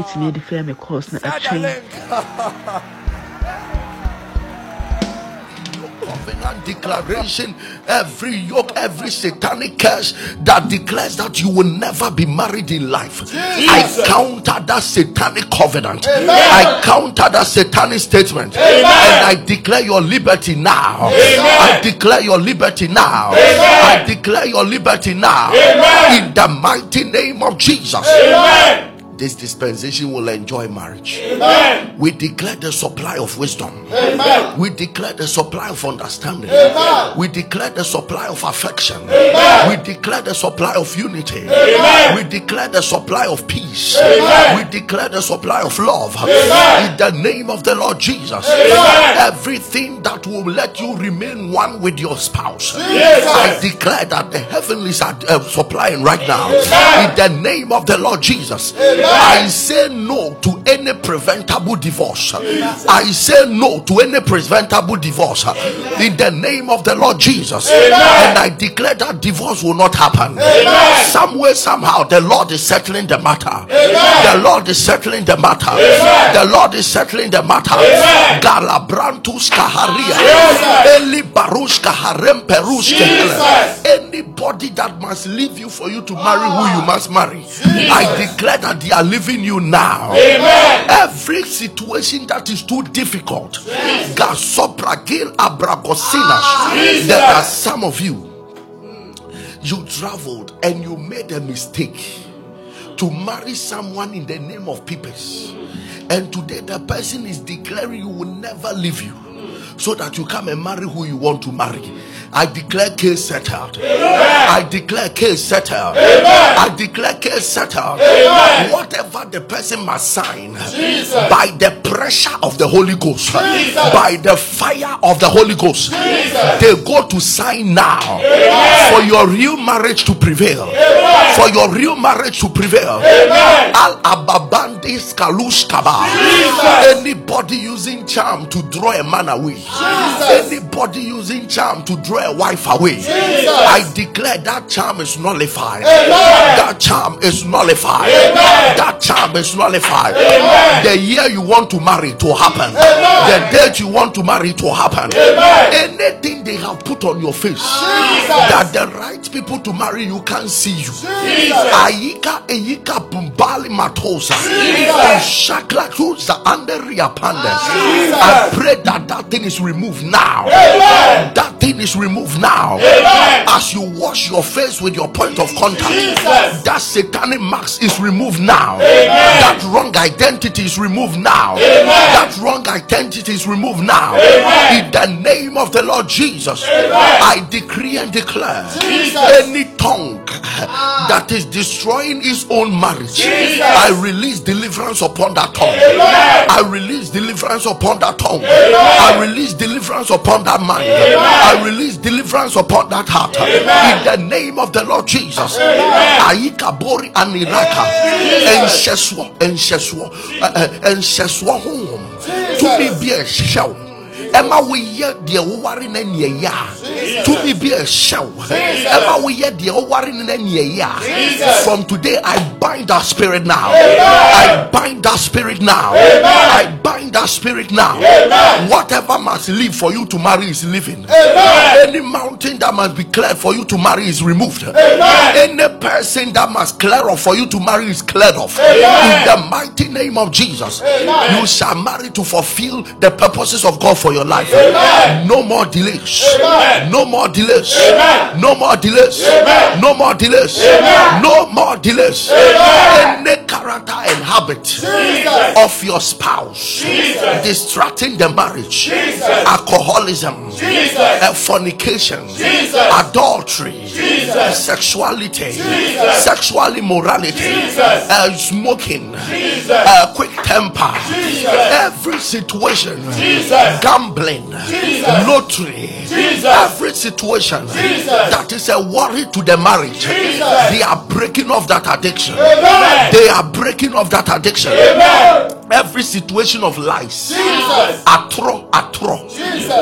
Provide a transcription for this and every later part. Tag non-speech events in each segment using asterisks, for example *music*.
mɛtumi ade fira me course na atwɛn covenant declaration, every yoke, every satanic curse that declares that you will never be married in life. I counter that satanic covenant. I counter that satanic statement. And I declare your liberty now. Amen. I declare your liberty now. I declare your liberty now. In the mighty name of Jesus this dispensation will enjoy marriage. Amen. We declare the supply of wisdom. Amen. We declare the supply of understanding. Amen. We declare the supply of affection. We declare the supply of unity. We declare the supply of peace. We declare the supply of love. In the name of the Lord Jesus. Everything that will let you remain one with your spouse. Yes. I declare that the heavenlies are uh, supplying right now. In the name of the Lord Jesus. I say no to any preventable divorce. I say no to any preventable divorce in the name of the Lord Jesus. And I declare that divorce will not happen. Somewhere, somehow, the Lord is settling the matter. The Lord is settling the matter. The Lord is settling the matter. Galabrantus kaharia. Eli barushka harem perushke. Anybody that must leave you for you to marry who you must marry. I declare that they are leaving you now. Amen. Every situation that is too difficult, Gasopragil Abragosinas. Ah, there are some of you, you traveled and you made a mistake to marry someone in the name of peoples. And today the person is declaring you will never leave you so that you come and marry who you want to marry. I declare case settled. I declare case settled. I declare case settled. Whatever the person must sign Jesus. by the pressure of the Holy Ghost, Jesus. by the fire of the Holy Ghost, Jesus. they go to sign now for your real marriage to prevail. For your real marriage to prevail. Al ababandis kaba. Anybody using charm to draw a man away. Anybody using charm to draw a wife away. Jesus. I declare that charm is nullified. Amen. That charm is nullified. Amen. That charm is nullified. Amen. The year you want to marry to happen. The date you want to marry to happen. Anything they have put on your face Jesus. that the right people to marry you can't see you. Aika Eika Bumbali Matosa. Shakla Tuza Anderia Pandas. I pray that that thing is removed now. That thing is removed now. Amen. As you wash your face with your point of contact, Jesus. that satanic mask is removed now. Amen. That wrong identity is removed now. Amen. That wrong identity is removed now. In the name of the Lord Jesus, I decree and declare Jesus. any tongue. Ah. that is destroying his own marriage, Jesus. I release deliverance upon that tongue. I release deliverance upon that tongue. I release deliverance upon that mind. I release deliverance upon that heart. Amen. In the name of the Lord Jesus. Bori aniraka. Ensheswo home. To be be a show. Ɛma woyɛ deɛ woware no neɛ yɛ a tumi bi ɛhyɛ wo ɛma woyɛ deɛ woware no neɛ yɛ a from today i bind that spirit now. I bind that spirit now. I bind that spirit now. Whatever must live for you to marry is living. Any mountain that must be cleared for you to marry is removed. Any person that must clear off for you to marry is cleared off. In the mighty name of jesus you shall marry to fulfill the purposes of god for your life. Amen. no more delays. Amen. no more delays. Amen. no more delays. No more delays. No more delays. Any character and habit Jesus. of your spouse Jesus. distracting the marriage Jesus. alcoholism uh, fornication adultery sexuality sexual immorality uh, smoking uh, quick temper every situation gambling lottery every situation that is a worry to the marriage they are breaking off that addiction. They are breaking off that addiction. Amen. Every situation of lies. Atro, atro,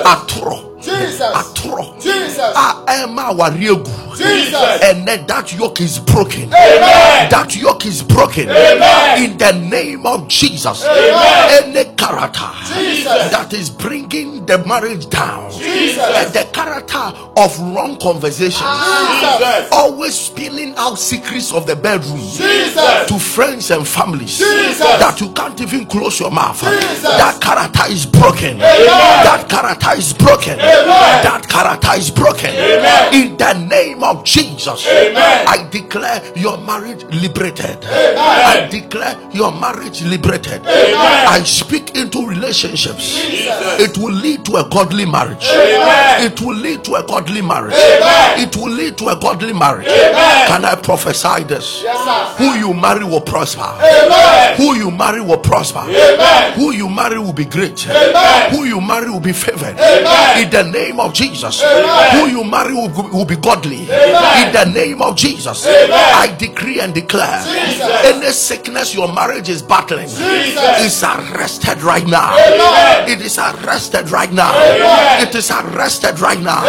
atro. Jesus. Atro. Jesus. Ah, Emma Wariegu. Jesus. And then that yoke is broken. Amen. That yoke is broken. Amen. In the name of Jesus. Amen. Any character Jesus. that is bringing the marriage down. Jesus. And the character of wrong conversations. Jesus. Always spilling out secrets of the bedroom Jesus. to friends and families. Jesus. That you can't even close your mouth. That character is broken. That character is broken. Amen. That character is broken. Amen. In the name of Jesus, Amen. I declare your marriage liberated. I declare your marriage liberated. I speak into relationships. Jesus. It will lead to a godly marriage. It will lead to a godly marriage. It will lead to a godly marriage. Can I prophesy this? Yes, Who you marry will prosper. Who you marry will prosper. Who you marry will be great. Who you marry will be favored. In the name of Jesus. Who you marry will, will be godly. In the name of Jesus. I decree and declare any sickness your marriage is battling is arrested right now. It is arrested right now. It is arrested right now.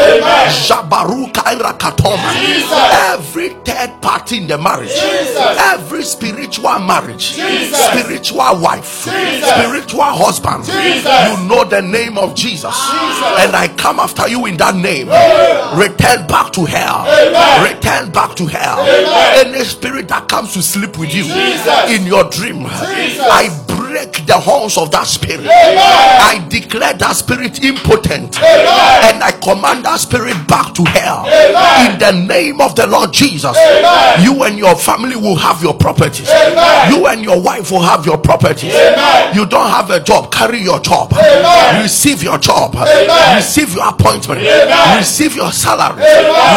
Every third party in the marriage, every spiritual marriage, spiritual wife, spiritual husband, you know the name of Jesus, and I come after you in that name. Return back to hell. Return back to hell. Any spirit that comes to sleep with you in your dream, I break the horns of that spirit. I declare that spirit impotent and I command that spirit back to hell in the name of the Lord Jesus. You and your family will have your properties. You and your wife will have your properties. You don't have a job, carry your job. Receive your job. Receive your appointment. Receive your salary.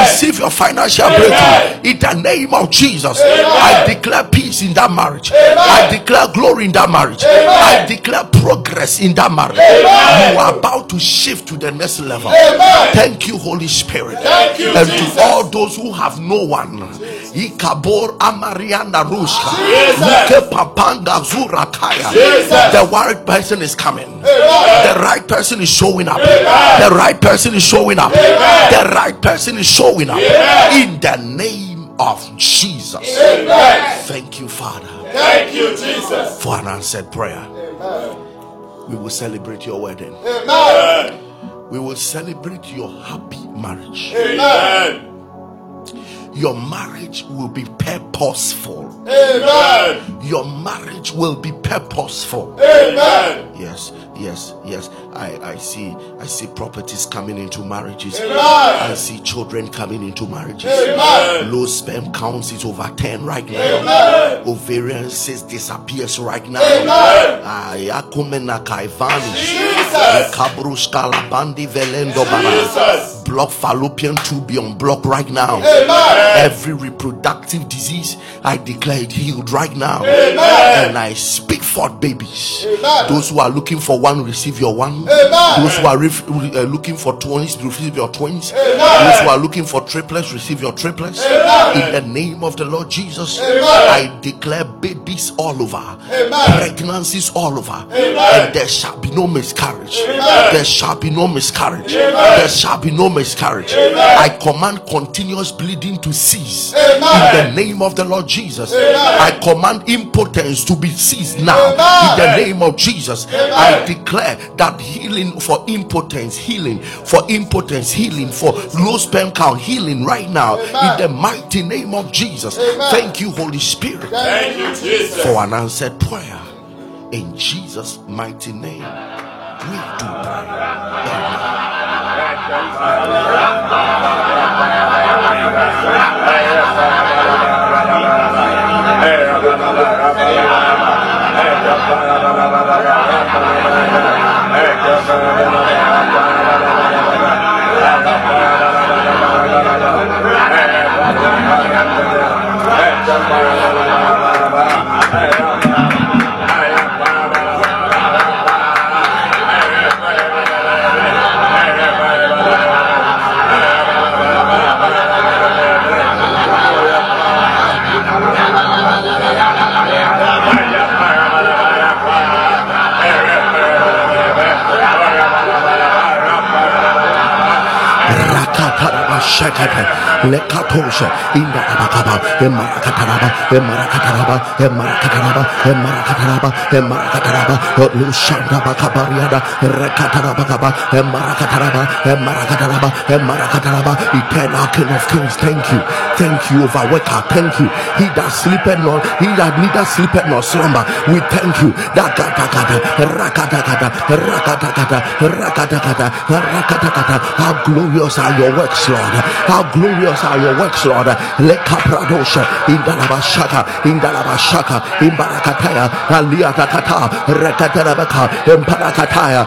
Receive your financial breakthrough in the name of Jesus. I declare peace in that marriage. I declare glory in that marriage. I declare progress in that marriage. You are about to shift to the next level. Thank you, Holy Spirit. You, and Jesus. to all those who have no one. Ikabor Amariana Rushka. Papanga Zurakaya. The right person is coming. The right person is showing up. The right person is showing up. The right person is showing up. In the name of Jesus. Amen. Thank you, Father. Thank you, Jesus. For an answered prayer. Amen. We will celebrate your wedding. Amen. We will celebrate your happy marriage. Amen. Your marriage will be purposeful. Amen. Your marriage will be purposeful. Amen. Yes, yes, yes. I, I see I see properties coming into marriages. Amen. I see children coming into marriages. Amen. Low sperm counts is over 10 right now. Amen. Ovarian cyst disappears right now. Ayakumenaka vanish. Block fallopian tube be unblocked right now. Every reproductive disease, I declare it healed right now. And I speak for babies. Those who are looking for one, receive your one. Those who are ref- uh, looking for twins, receive your twins. Those who are looking for triplets, receive your triplets. In the name of the Lord Jesus, I declare babies all over, pregnancies all over, and there shall be no miscarriage. There shall be no miscarriage. There shall be no miscarriage. I command continuous bleeding to cease. In the name of the Lord Jesus. I command impotence to be ceased now. In the name of Jesus. I declare that healing for impotence, healing for impotence, healing for low sperm count, healing right now Amen. in the mighty name of Jesus. Amen. Thank you, Holy Spirit, Thank you, Jesus. for an answered prayer in Jesus' mighty name. We do pray. Amen. Hey, Bescheid, halt, halt lekatosha indarabakaba emarakataraba emarakataraba emarakataraba emarakataraba emarakataraba lushandabakabariada rekatarabakaba emarakataraba emarakataraba emarakataraba. Eternal king of kings thank you. Thank you overworker thank you. He that sleepeth not he that neither sleepeth nor slumber we thank you. That gada rakatakata rakatakata rakatakata rakatakata how glorious are your works lord. How glorious are your works lord lekapradosha aliatakata aliakataya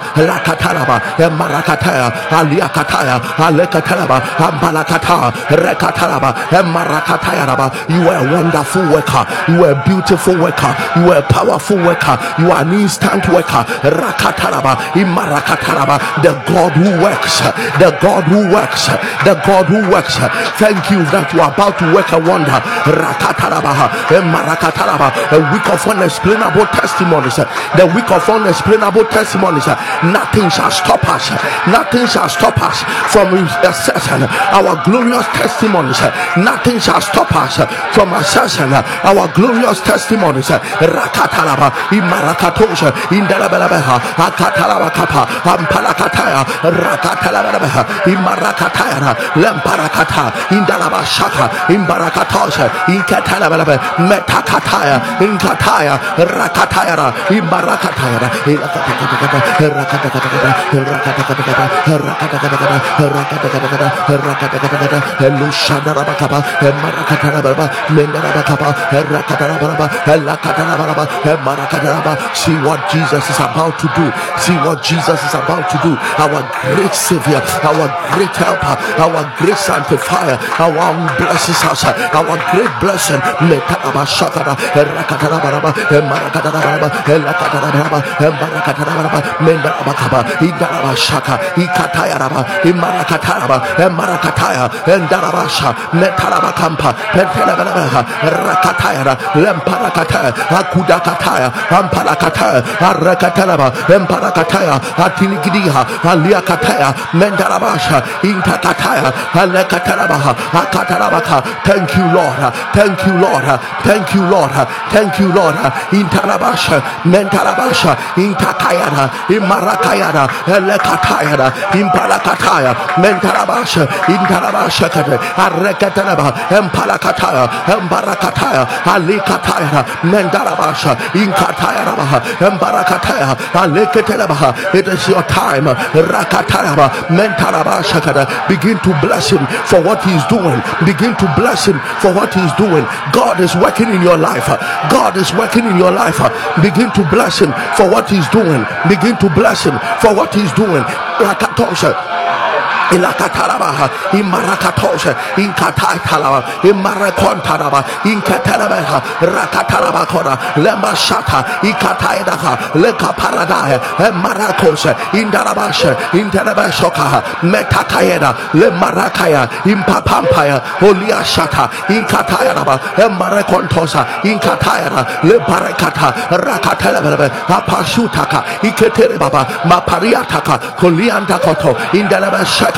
you are a wonderful worker. You are a beautiful worker. You are a powerful worker. You are an instant worker. Rakataraba imarakataraba the god who works. The god who works. The god who works thank you that you are about to work a wonder. Rakataraba eh, imarakataraba a week of unexplainable testimonies the week of unexplainable testimonies eh, eh. nothing shall stop us nothing shall stop us from assessing our glorious testimonies nothing shall stop us from assessing our glorious testimonies rakataraba imarakatosha indalabalabaha akatalabakapa ampalakataya rakatalabaha imarakataya lemparakata indalabashaka imbarakatosha inkatalabalabe metakataya inkataya rakataya imbarakataya rakatakata rakatakata rakatakata rakatakata rakatakata rakatakata elushadarabakapa emarakatarababa mendarabakapa rakatarababa elakatarababa emarakataraba see what Jesus is about to do. See what Jesus is about to do. Our great savior our great helper our great sanctifier our blesses us our great blessing. Metarabashakara rakatarabaraba emarakatarababa elakatarababa emarakatarababa mendarabakaba idarabashaka ikatayaraba imarakataraba emarakataya endarabasha metarabakampa pentelabalaba rakatayara lemparakataya akudakataya ampalakataya arakatalaba emparakataya atiligidiha aliakataya mendarabasha intakataya akatarabaka thank you lord. Thank you lord. Thank you lord. Thank you lord. Intarabasha mentarabasha intakayara imarakayara elekatayara impalakataya mentarabasha intarabasha kate arekataraba empalakataya embarakataya alikatayara mendarabasha inkatayarabaha embarakataya alekatarabaha it is your time. Rakatayaba mentarabasha begin to bless him for what he is doing begin to bless him for what he's doing. God is working in your life. God is working in your life. Begin to bless him for what he's doing. Begin to bless him for what he's doing. Rakatosha ilakatarabaha imarakatosha inkatatalaba imarakontaraba inkatarabaha rakatarabakora lemashata ikataidaha lekaparadaya emarakosha indarabasha indarabashokaha metatayeda lemarakaya impapampaya oliashata inkatayaraba emarakontosa inkatayara lebarakata rakatalababa apashutaka iketerebaba mapariataka koliandakoto apunibiata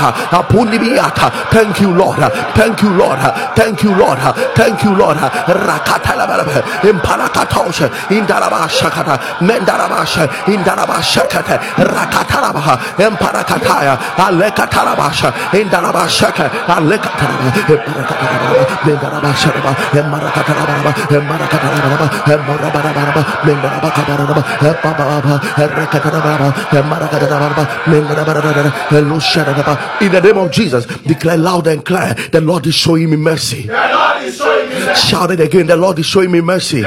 thank you lord. Thank you lord. Thank you lord. Thank you lord. Rakatalababa imparakatosha indarabashakata mendarabasha indarabashakata rakataraba emparakataya alekatarabasha indarabashaka alekataraba mendarabasharaba emarakataraba emarakataraba emarabaraba mendarabakabaraba epababa rakataraba emarakataraba mendarabara elusharaba in the name of Jesus declare loud and clear the Lord is showing me mercy The Lord is showing me mercy. shout it again the Lord is showing me mercy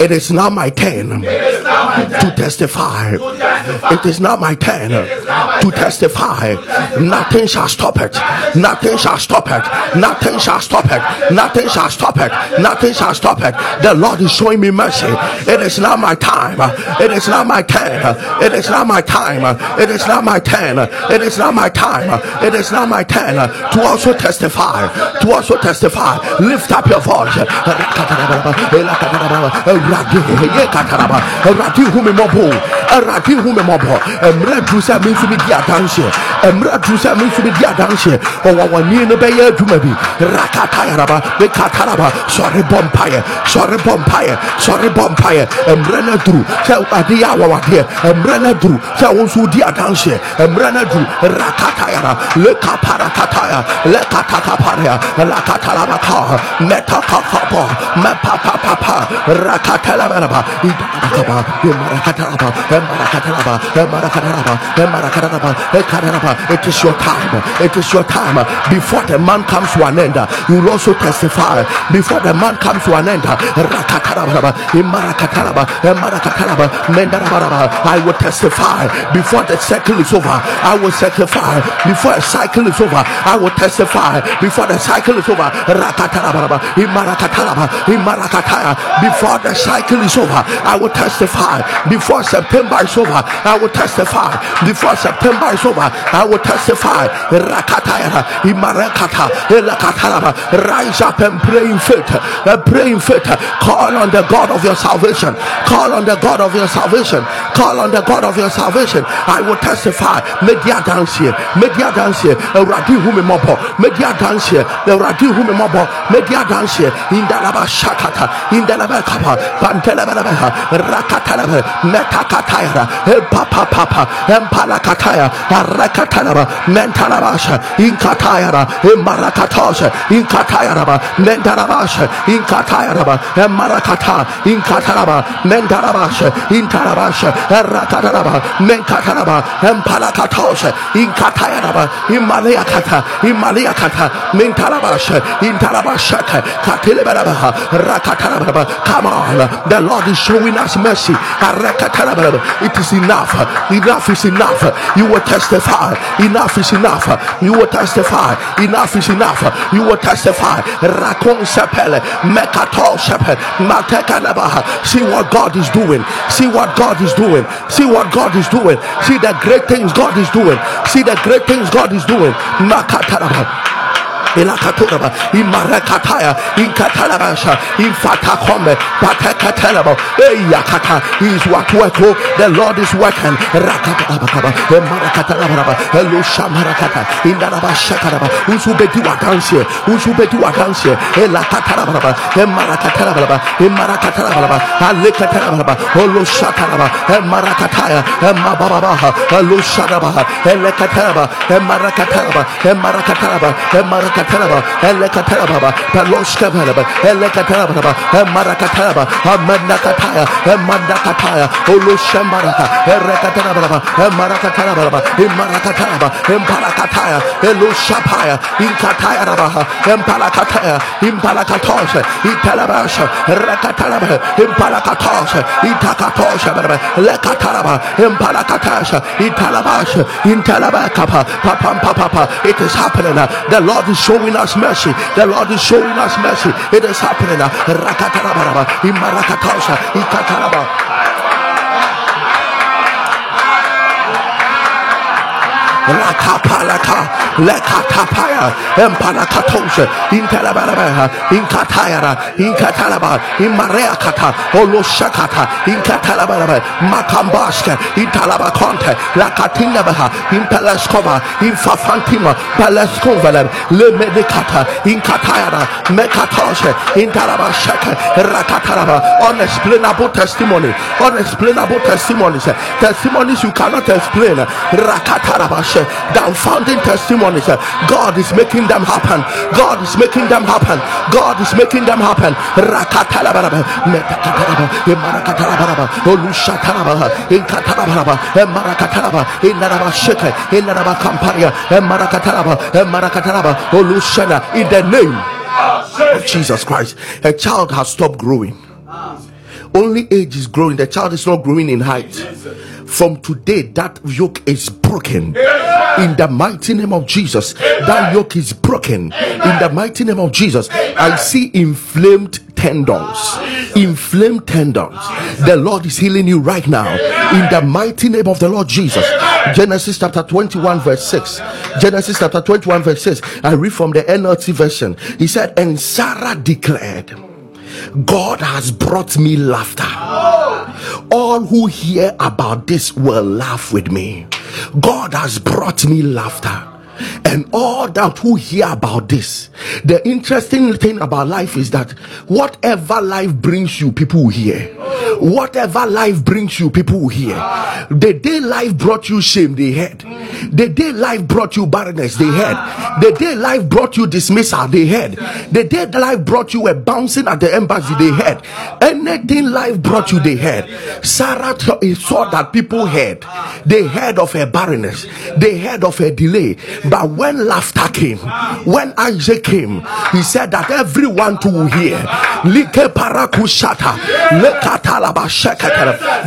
it is not my turn It is now my to testify. It is not my turn is now my to testify. Nothing shall stop it. Nothing shall stop it. Nothing shall stop it. Nothing shall stop it. Nothing shall stop it. The Lord is showing me mercy. It is not my time. It is not my turn. It is not my time. It is not my turn. It is not my time. It is not my turn to also testify. To also testify. Lift up your voice. Awurade hu me mmɔbɔ mmerɛ duru sɛ me nso medi adanseɛ mmerɛ duru sɛ me nso medi adanseɛ ɔwɔwɔni no bɛyɛ adwuma bi rakatayaraba mekataraba sɔre bɔ mpaeɛ sɔre bɔ mpaeɛ sɔre bɔ mpaeɛ mmerɛ no aduru sɛ ade yɛ awawadeɛ mmerɛ no aduru sɛ wo nso wodi adanseɛ mmerɛ no aduru rakatayara it is your time. It is your time. Before the man comes to an end you will also testify. Before the man comes to an end I will testify. Before the cycle is over I will testify before a cycle is over I will testify. Before the cycle is over rakatalabaraba imarakatalaba imarakataya. Before the cycle is over I will testify. Before September is over I will testify. Before September is over I will testify. Rakataya imarakata elakatalaba rise up and pray in faith. Uh, pray in faith. Call on the God of your salvation. Call on the God of your salvation. Call on the God of your salvation. I will testify. Media dance here. Media dance here. Radi humi mobo. Media dance here. Radi humi mobo. Media dance here. In the laba shakata. In the laba kapa pantelaba rakatalaba metakataya papa papa empalakataya rakatalaba mentalabasha inkatayara emarakatosha inkatayaraba mentarabasha inkatayaraba emarakata inkataraba mentarabasha intarabasha rakataraba menkataraba empalakatosha inkatayaraba imaliakata imaliakata mentarabasha intarabashaka katilebarabaha rakataraba come on the Lord is showing us mercy. It is enough. Enough is enough. You will testify. Enough is enough. You will testify. Enough is enough. You will testify. Rakon sepele mekato see what God is doing. See what God is doing. See what God is doing. See the great things God is doing. See the great things God is doing Elakaturaba, Imarakataya, Inkatalabasha, Infatakome, Patakatalabo, Eyakata, is what work, oh, the Lord is working, Rakatabakaba, Marakatalaba, Elusha Indaraba Shakaraba, Usubetu Akansia, Usubetu Akansia, Elakataraba, Emarakataraba, Emarakataraba, Alekataraba, Olushataraba, Emarakataya, Emababaha, Elusharaba, Elekataraba, Emarakataraba, Emarakataraba, Emarakataraba, Elekataraba, Peloshkabaraba, Elekataraba, Emarakataraba, Amanakataya, Emanakataya, Olushamaraka, Erekataraba, Emarakataraba, Emarakataraba, Emparakataya, Elushapaya, Inkataya Rabaha, Empalakataya, Impalakatosha, Italabasha, Rekataraba, Impalakatosha, Itakatosha, Lekataraba, Empalakatasha, Italabasha, Intalabakapa, Papa, Papa, it is happening. The Lord is showing us mercy. The Lord is showing us mercy. It is happening. Rakapalaka, Lekatapaya, Empalakatosha, Intalabarabaha, Inkatayara, Inkatalaba, Imareakata, Oloshakata, Inkatalabaraba, Makambaska, Intalabakonte, Lakatinabaha, Impeleskova, Infafantima, Palescovaler, Le Medicata, Inkatayara, Mekatosha, Intalabashaka, Rakataraba, unexplainable testimony, unexplainable testimonies, testimonies you cannot explain, Rakatarabasha, downfounding testimonies, God is making them happen, God is making them happen, God is making them happen, in the name of Jesus Christ. A child has stopped growing. Only age is growing, the child is not growing in height. From today, that yoke is broken. In the mighty name of Jesus, that yoke is broken. In the mighty name of Jesus, I see inflamed tendons. Inflamed tendons. The Lord is healing you right now. In the mighty name of the Lord Jesus. Genesis chapter 21, verse 6. Genesis chapter 21, verse 6. I read from the NLT version. He said, And Sarah declared, God has brought me laughter. all who hear about this will laugh with me. God has brought me laughter and all that who hear about this. The interesting thing about life is that whatever life brings you, people will hear. Whatever life brings you, people will hear. The day life brought you shame, they heard. The day life brought you barrenness, they heard. The day life brought you dismissal, they heard. The day life brought you a bouncing at the embassy, they heard. Anything life brought you, they heard. Sarah saw that people heard. They heard of her barrenness, they heard of her delay. But when laughter came, when Isaac came, he said that everyone to hear.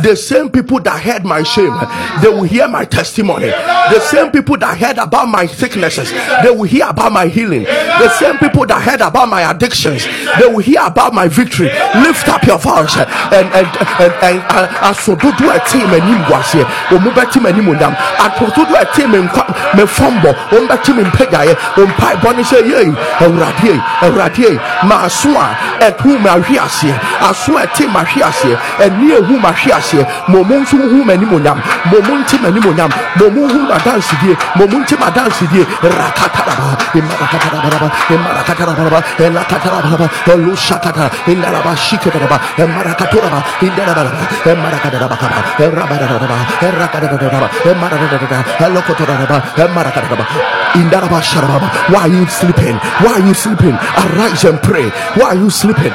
The same people that heard my shame, they will hear my testimony. The same people that heard about my sicknesses, they will hear about my healing. The same people that heard about my addictions, they will hear about my victory. Lift up your voice and and and and asododo ɛte m'anim guaseɛ ɔmo bɛte m'anim onyam asododo ɛte me nkwa me fɔmbɔ ɔmo bɛte me mpagyaeɛ ɔmpaebɔ ne sɛ yei awurade awurade ei ma aso a ɛhu ma ahwe aseɛ aso a ɛte ma hwe aseɛ ɛni ehu ma hwe aseɛ ma ɔmo nso hu m'anim onyam ma ɔmo nte m'anim onyam ma ɔmo hu ma dansidie ma ɔmo nte ma dansidie rakataraba imarakataraba imarakataraba elakataraba elushakata indaraba shiketaraba emarakatoraba indaraba emarakataraba erabaraba erakataraba emarakataraba elokotoraba emarakataraba indaraba sharaba why are you sleeping? Why are you sleeping? Arise and pray. Why are you sleeping?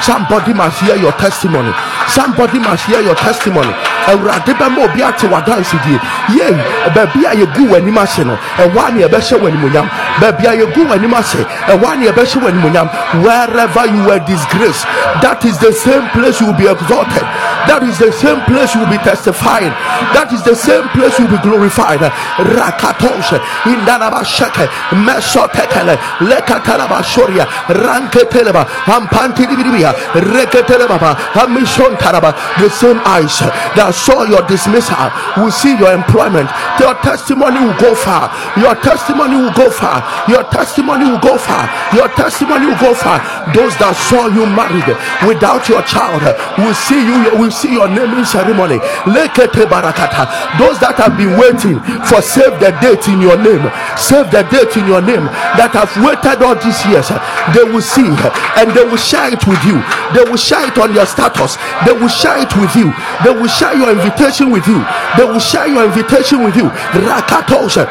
Somebody must hear your testimony. Somebody must hear your testimony. Awurade bɛma obi ate wadansedie yei baabi a yɛgu w'anim ase no ɛwɔ ne yɛbɛhyɛ w'animonyam baabi a yɛgu w'anim ase ɛwɔ ne yɛbɛhyɛ w'animonyam wherever you were disgraced that is the same place you will be exalted that is the same place you will be testifying. That is the same place you will be glorified rakatoshe indanabasheke mesotekele lekatarabashoria ranketeleba ampantidibidibia reketelebaba amishontaraba. The same eyes that saw your dismissal will see your employment. Your testimony will go far. Your testimony will go far. Your testimony will go far. Your testimony will go far. Those that saw you married without your child will see you will see your naming ceremony. Those that have been waiting for save the date in your name save the date in your name that have waited all these years they will see and they will share it with you. They will share it on your status. They will share it with you. They will share your invitation with you. They will share your invitation with you. Rakatosha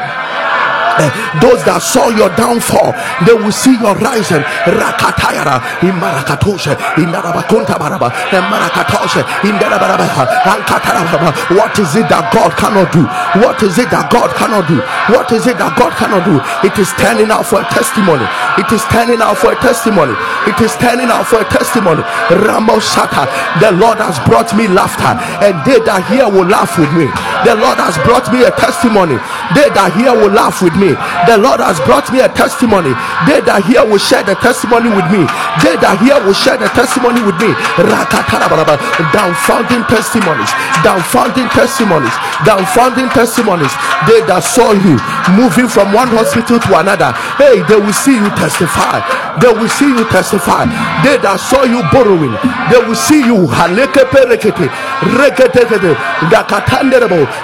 those that saw your downfall they will see your rising. Rakatayara imarakatoshe indarabakonta baraba imarakatoshe indarabaraba ankataraba what is it that God cannot do? What is it that God cannot do? What is it that God cannot do? It is turning out for a testimony. It is turning out for a testimony. It is turning out for a testimony. Ramosata the Lord has brought me laughter and they that hear will laugh with me. The Lord has brought me a testimony they that hear will laugh with me the Lord has brought me a testimony. They that hear will share the testimony with me. They that hear will share the testimony with me. Downfounding testimonies. Downfounding testimonies. Downfounding testimonies. They that saw you moving from one hospital to another. Hey, they will see you testify. They will see you testify. They that saw you borrowing. They will see you.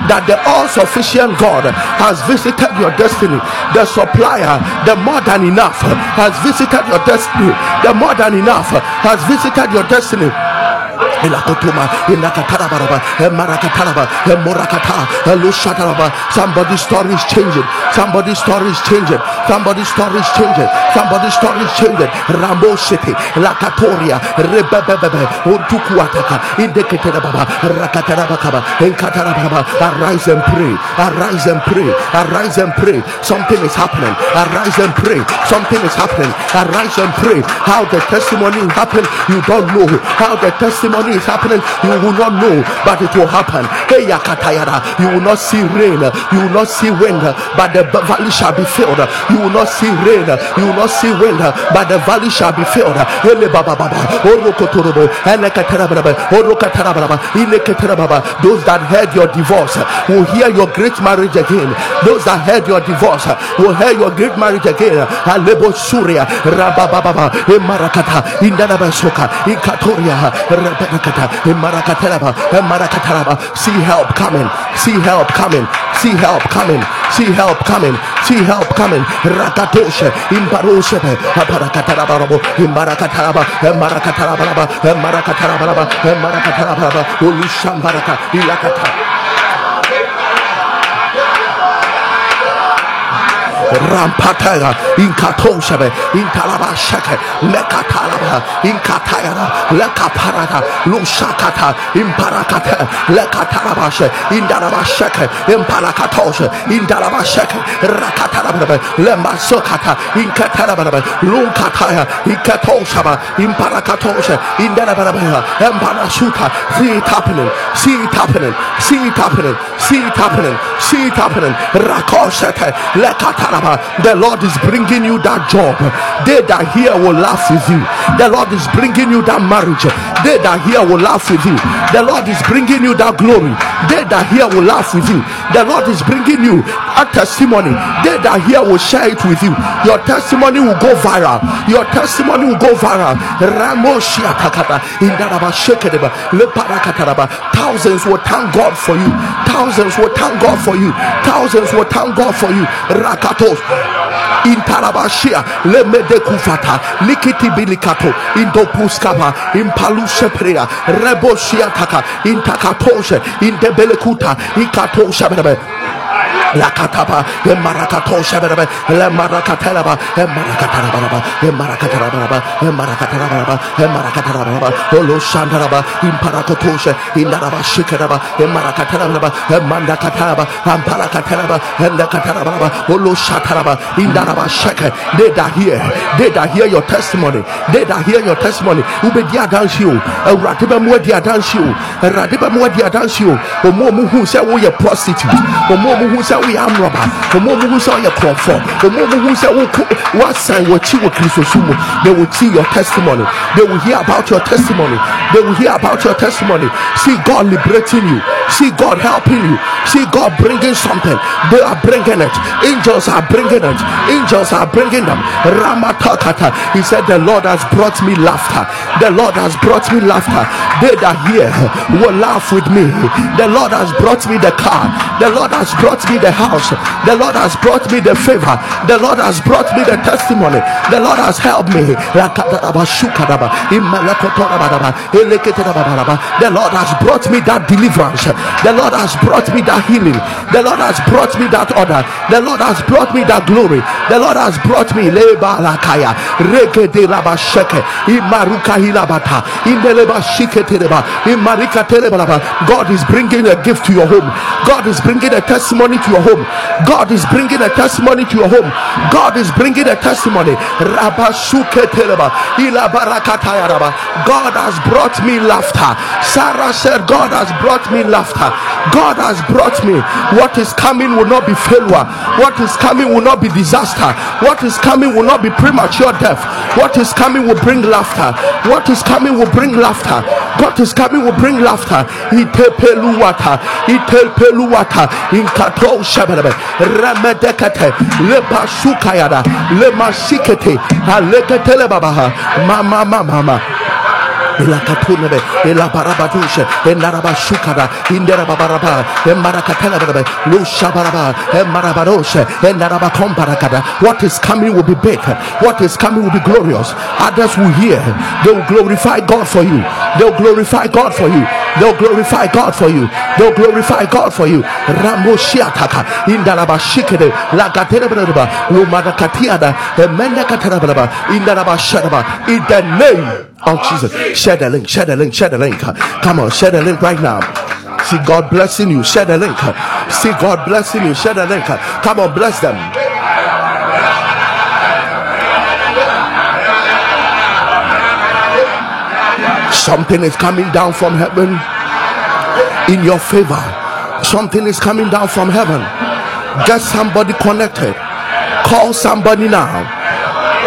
That the all-sufficient God has visited your destiny. The supplier, the more than enough, has visited your destiny. The more than enough has visited your destiny. Ilakotuma, Ilakatarabaraba, eh, Marakataraba, eh, Morakata, eh, Lushataraba. Somebody's story is changing. Somebody's story is changing. Somebody's story is changing. Somebody's story is changing. Rambo City, Lakatoria, Rebebebe, Untukuataka, Indekatarababa, Rakatarabakaba, Enkatarababa. Arise and pray. Arise and pray. Arise and pray. Something is happening. Arise and pray. Something is happening. Arise and pray. How the testimony will happen, you don't know. How the testimony is happening, you will not know, but it will happen. Hey, you will not see rain, you will not see wind, but the valley shall be filled. You will not see rain, you will not see wind, but the valley shall be filled. Those that heard your divorce will hear your great marriage again. Those that heard your divorce will hear your great marriage again. Alebo Surya, Rabababa, Emarakata, Indanabasoka, Ikatoria, Marakata, Marakatalaba. See help coming, see help coming, see help coming, see help coming, see help coming. Rakatoshe, Imbaroshe, Aparakatarabo, Imbarakataraba, Marakataraba, Marakataraba, Marakataraba, Ulushambaraka, Ilakata. Rampataya inkatoshabe intalabashake lekatalaba inkatayara lekaparata lushakata imparakata lekatalabashe indalabashake imparakatoshe indalabashake rakatalabarabe lemasokata inkatalabarabe lunkataya inkatoshaba imparakatoshe indalabarabe emparasuta see it happening see it happening see it happening see it happening see it happening rakoshete lekatalaba the Lord is bringing you that job. They that hear will laugh with you. The Lord is bringing you that marriage. They that hear will laugh with you. The Lord is bringing you that glory. They that hear will laugh with you. The Lord is bringing you a testimony. They that hear will share it with you. Your testimony will go viral. Your testimony will go viral. Thousands will thank God for you. Thousands will thank God for you. Thousands will thank God for you. Rakato intarabashia lemede kufata likiti bilikato indopuskapa impalushe prea reboshia taka intakatoshe indebelekuta ikatosha bebe lakataba emarakatosha bebe lemarakatalaba emarakataraba emarakataraba emarakataraba shikaraba they hear they hear your testimony they hear your testimony mu o hu prostitute hu woyɛ amrɔba omo mu hu sɛ woyɛ kurɔfɔ omo mu hu sɛ wasan wɔkyi wɔ kristosu mu they will see your testimony they will hear about your testimony they will hear about your testimony. See God liberating you see God helping you see God bringing something. They are bringing it. Angels are bringing it. Angels are bringing them. Ramatakata. He said the Lord has brought me laughter. The Lord has brought me laughter. They that hear will laugh with me. The Lord has brought me the car. The Lord has brought me the house. The Lord has brought me the favor. The Lord has brought me the testimony. The Lord has helped me. The Lord has brought me that deliverance. The Lord has brought me that healing. The Lord has brought me that order. The Lord has brought me that glory. The Lord has brought me leba lakaya regede laba sheke imaruka hilabata imarika God is bringing a gift to your home. God is bringing a testimony to your home. God is bringing a testimony to your home. God is bringing a testimony. God has brought me laughter. Sarah said God has brought me laughter God has brought me. What is coming will not be failure. What is coming will not be disaster. What is coming will not be premature death. What is coming will bring laughter. What is coming will bring laughter. What is coming will bring laughter. Inkato lebasukayada lemashikete aleketele babaha mama mama mama ilakatunebe inderababaraba lushabaraba enarabakombarakada what is coming will be big. What is coming will be glorious. Others will hear. They will glorify God for you. They will glorify God for you. They'll glorify God for you. They'll glorify God for you. Ramoshiataka indarabashikede lagaterebreba lumarakatiada emendakaterebreba indarabashadaba in the name of Jesus. Share the link share the link share the link. Come on share the link right now. See God blessing you. Share the link. See God blessing you. Share the link. Come on bless them. Something is coming down from heaven in your favor. Something is coming down from heaven. Get somebody connected. Call somebody now.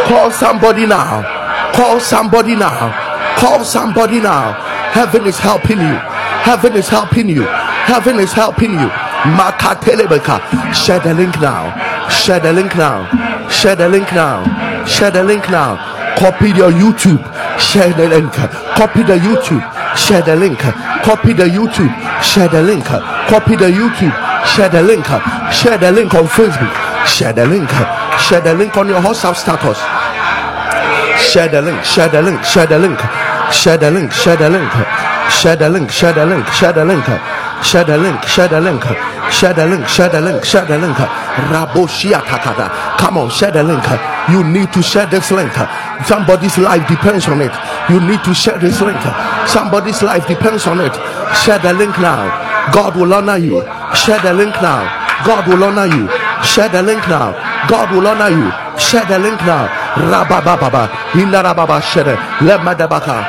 Call somebody now call somebody now call somebody now heaven is helping you heaven is helping you heaven is helping you share the link now share the link now share the link now share the link now copy your youtube share the link copy the youtube share the link, copy the YouTube, share the link, copy the YouTube, share the link, share the link on Facebook, share the link, share the link on your WhatsApp status. Share the link, share the link, share the link, share the link, share the link, share the link, share the link, share the link, share the link, share the link, share the link, share the link, share the link. Raboshia takada. Come on, share the link. You need to share this link. Somebody's life depends on it. You need to share this link. Somebody's life depends on it. Share the link now. God will honor you. Share the link now. God will honor you. Share the link now. God will honor you. Share the link now. Rabababa, Ilarababa Shedder, Lemadabaka,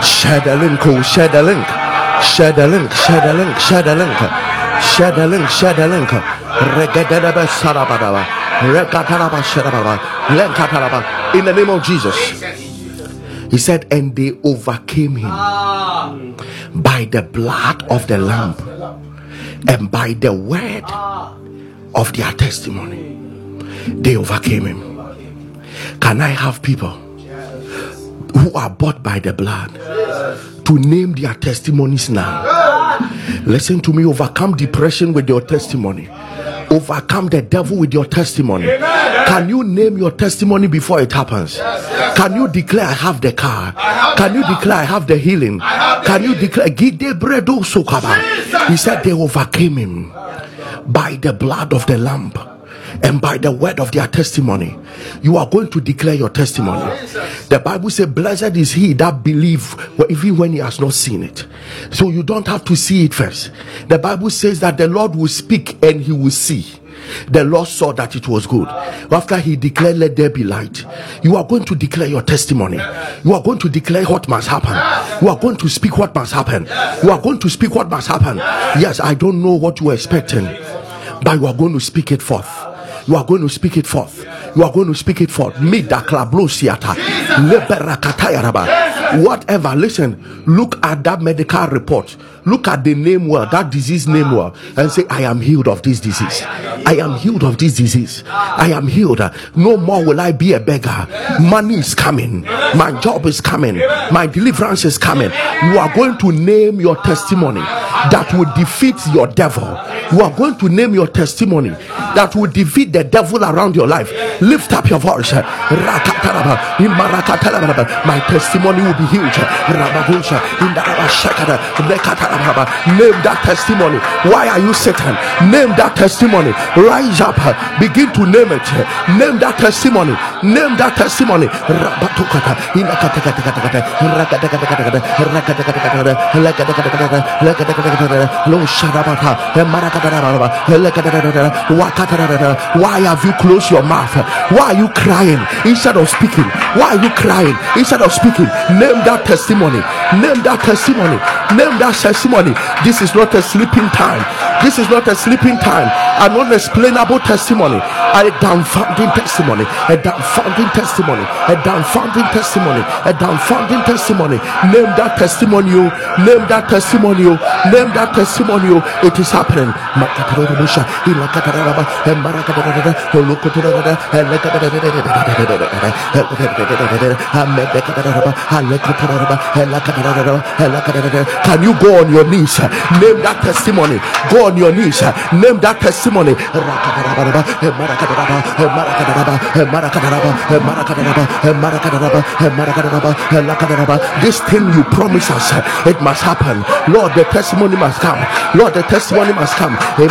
Shedderlink, oh, Shedderlink, Shedderlink, Shedderlink, Shedderlink, Shedderlink, Shedderlink, Regadaba Sarabadaba, Rekataraba Shedababa, Lenkataraba, in the name of Jesus. He said, and they overcame him by the blood of the Lamb and by the word of their testimony. They overcame him. Can I have people who are bought by the blood to name their testimonies now? Listen to me, overcome depression with your testimony. Overcome the devil with your testimony. Can you name your testimony before it happens? Can you declare I have the car? Can you declare I have the healing? Can you declare Gide bredo sokaba? He said they overcame him by the blood of the lamb and by the word of their testimony. You are going to declare your testimony. The Bible says, Blessed is he that believe even when he has not seen it. So you don't have to see it first. The Bible says that the Lord will speak and he will see. The Lord saw that it was good. After he declared, Let there be light. You are going to declare your testimony. You are going to declare what must happen. You are going to speak what must happen. You are going to speak what must happen. Yes, I don't know what you are expecting, but you are going to speak it forth. You are going to speak it forth. You are going to speak it forth. Midaklablosiata. Leberakatayaraba. Whatever. Listen, look at that medical report. Look at the name well, that disease name well, and say, I am healed of this disease. I am healed of this disease. I am healed. No more will I be a beggar. Money is coming. My job is coming. My deliverance is coming. You are going to name your testimony that will defeat your devil. You are going to name your testimony that will defeat the devil around your life. Lift up your voice. My testimony will be huge. Rabagusha, indaraba shakada. Name that testimony. Why are you Satan? Name that testimony. Rise up. Begin to name it. Name that testimony. Name that testimony. Rabatukata, inakatakata, rakatakatakata, rakatakatakata. Why have you closed your mouth? Why are you crying instead of speaking? Why are you crying instead of speaking? Name that testimony. Name that testimony. Name that testimony. This is not a sleeping time. This is not a sleeping time, an unexplainable testimony, a dumbfounding testimony, a dumbfounding testimony, a dumbfounding testimony, a dumbfounding testimony. Name that testimony, name that testimony, name that testimony. It is happening. Can you go on your knees? Name that testimony. Go on your knees. Name that testimony. This thing you promise us, it must happen. Lord, the testimony must come. Lord, the testimony must come. Eh,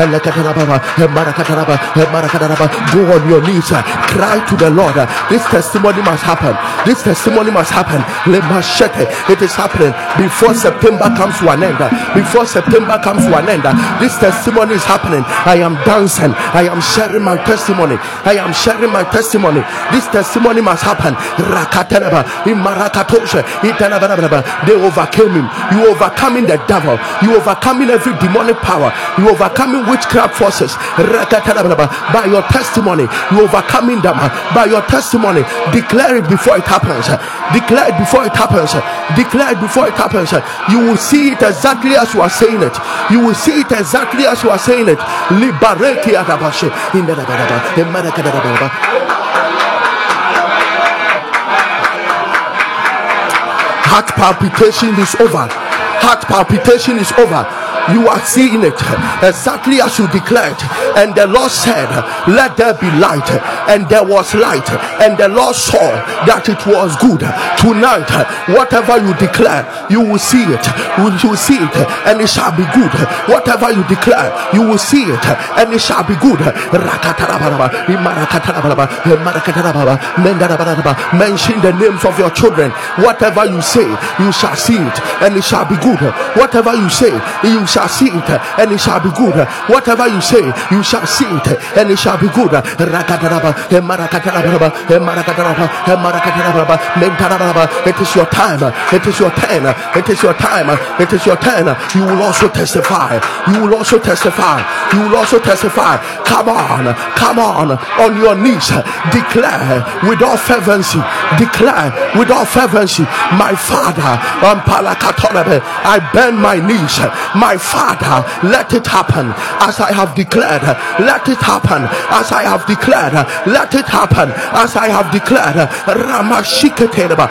Elakataraba, eh, emarakataraba, eh, emarakataraba. Go on your knees. Cry to the Lord. This testimony must happen. This testimony must happen. It is happening before September comes to an end. Before September comes to an end. Uh, this testimony is happening. I am dancing. I am sharing my testimony. I am sharing my testimony. This testimony must happen. They overcame him. You overcoming the devil. You overcoming every demonic power. You overcoming witchcraft forces. By your testimony, you overcoming them. By your testimony, declare it before it happens. Declare it before it happens. Declare it before it happens. You will see it exactly as you are saying it. You will see it exactly as you are saying it. Indadabadaba. Emadakadabadaba. Heart palpitation is over. Heart palpitation is over. You are seeing it exactly as you declared. And the Lord said, Let there be light. And there was light. And the Lord saw that it was good. Tonight, whatever you declare, you will see it. You will see it, and it shall be good. Whatever you declare, you will see it, and it shall be good. Mention the names of your children. Whatever you say, you shall see it, and it shall be good. Whatever you say, you shall see it, and it shall be good. Whatever you say, you shall see it, and it shall be good. It is your time. It is your turn. It is your time. It is your turn. You will also testify. You will also testify. You will also testify. Come on. Come on. On your knees. Declare with all fervency. Declare with all fervency. My Father. I bend my knees. My Father. Let it happen as I have declared. Let it happen as I have declared. Let it happen as I have declared. Ramashiketeleba.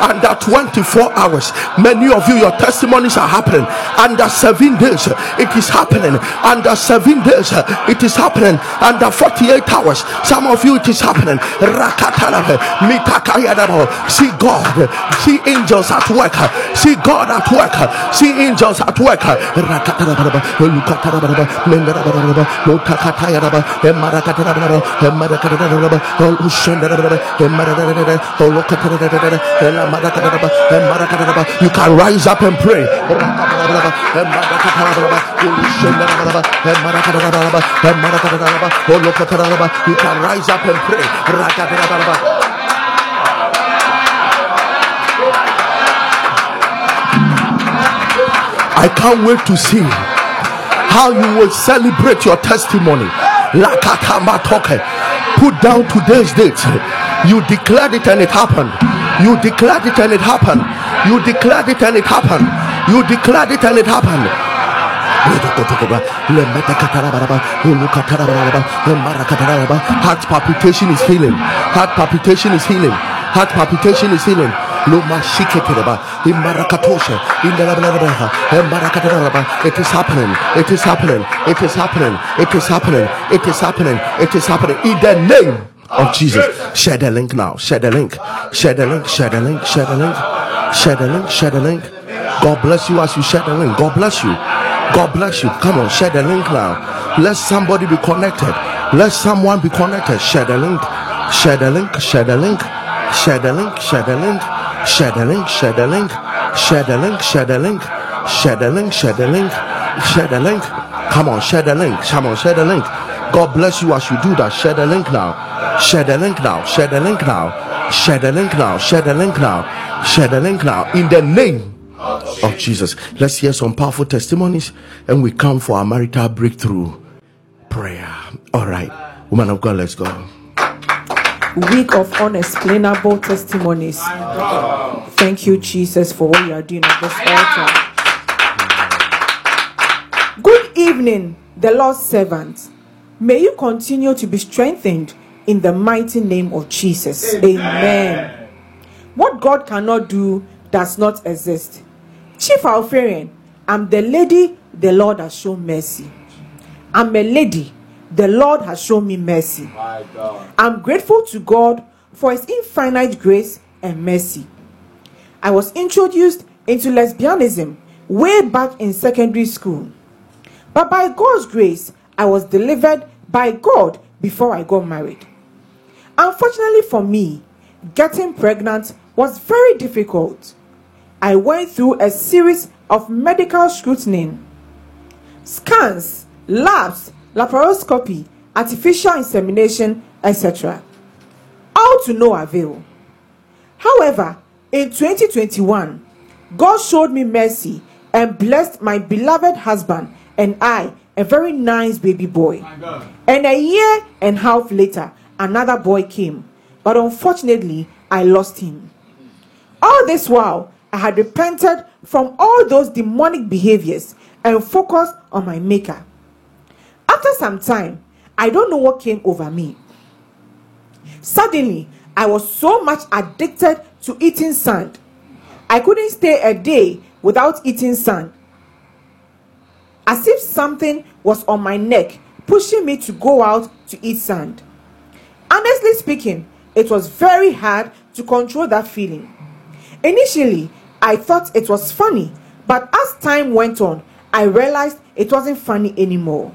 Under 24 hours, many of you, your testimonies are happening. Under seven days, it is happening. Under seven days, it is happening. Under 48 hours, some of you, it is happening. See God, see angels at work, see God at work, see angels at work. You can rise up and pray. You can rise up and pray. I can't wait to see how you will celebrate your testimony. Put down today's date. You declared it and it happened. You declared it and it happened. You declared it and it happened. You declared it and it happened. Heart palpitation is healing. Heart palpitation is healing. Heart palpitation is healing. Loma shiketereba imarakatoshe indalabalaba imarakataraba it is happening it is happening it is happening it is happening it is happening it is happening in the name of Jesus share the link now share the link share the link share the link share the link share the link share the link God bless you as you share the link God bless you God bless you come on share the link now let somebody be connected let someone be connected share the link share the link share the link share the link share the link share the link, share the link, share the link, share the link. Come on, share the link. Come on, share the link. God bless you as you do that. Share the link now. Share the link now. Share the link now. Share the link now. Share the link now. Share the link now. In the name of Jesus. Let's hear some powerful testimonies and we come for our marital breakthrough prayer. All right. Woman of God, let's go week of unexplainable testimonies. Thank you, Jesus, for what you are doing on this altar. Good evening, the Lord's servant. May you continue to be strengthened in the mighty name of Jesus. Amen. Amen. What God cannot do does not exist. Chief Alpharian, I'm the lady the Lord has shown mercy. I'm a lady the Lord has shown me mercy. I'm grateful to God for His infinite grace and mercy. I was introduced into lesbianism way back in secondary school. But by God's grace, I was delivered by God before I got married. Unfortunately for me, getting pregnant was very difficult. I went through a series of medical scrutiny, scans, labs, laparoscopy, artificial insemination, etc. All to no avail. However, in 2021, God showed me mercy and blessed my beloved husband and I, a very nice baby boy. And a year and a half later, another boy came. But unfortunately, I lost him. All this while, I had repented from all those demonic behaviors and focused on my Maker. After some time, I don't know what came over me. Suddenly, I was so much addicted to eating sand. I couldn't stay a day without eating sand. As if something was on my neck, pushing me to go out to eat sand. Honestly speaking, it was very hard to control that feeling. Initially, I thought it was funny, but as time went on, I realized it wasn't funny anymore.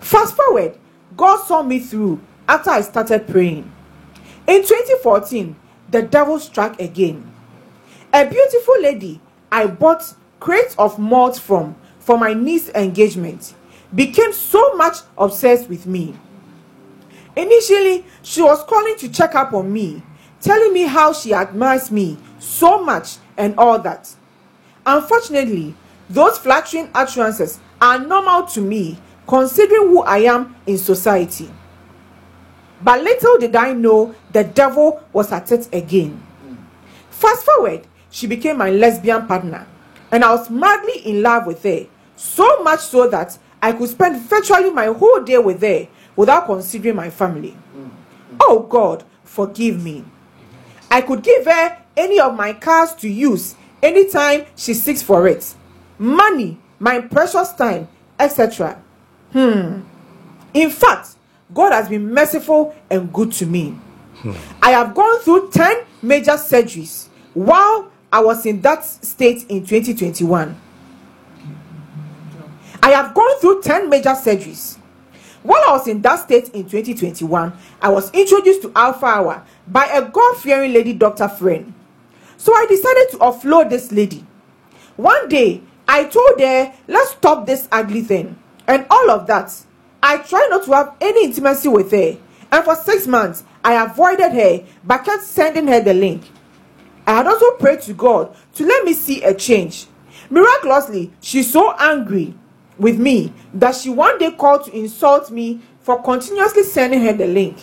Fast forward, God saw me through after I started praying. In 2014, the devil struck again. A beautiful lady I bought crates of malt from for my niece's engagement became so much obsessed with me. Initially, she was calling to check up on me, telling me how she admires me so much and all that. Unfortunately, those flattering utterances are normal to me considering who I am in society. But little did I know the devil was at it again. Fast forward, she became my lesbian partner, and I was madly in love with her, so much so that I could spend virtually my whole day with her without considering my family. Mm-hmm. Oh God, forgive me. I could give her any of my cars to use anytime she seeks for it. Money, my precious time, etc. Hmm. In fact, God has been merciful and good to me. I have gone through 10 major surgeries while I was in that state in 2021. I have gone through 10 major surgeries. While I was in that state in 2021, I was introduced to Alpha Hour by a God fearing lady doctor friend. So I decided to offload this lady. One day, I told her, let's stop this ugly thing. And all of that. I tried not to have any intimacy with her. And for six months, I avoided her but kept sending her the link. I had also prayed to God to let me see a change. Miraculously, she's so angry with me that she one day called to insult me for continuously sending her the link.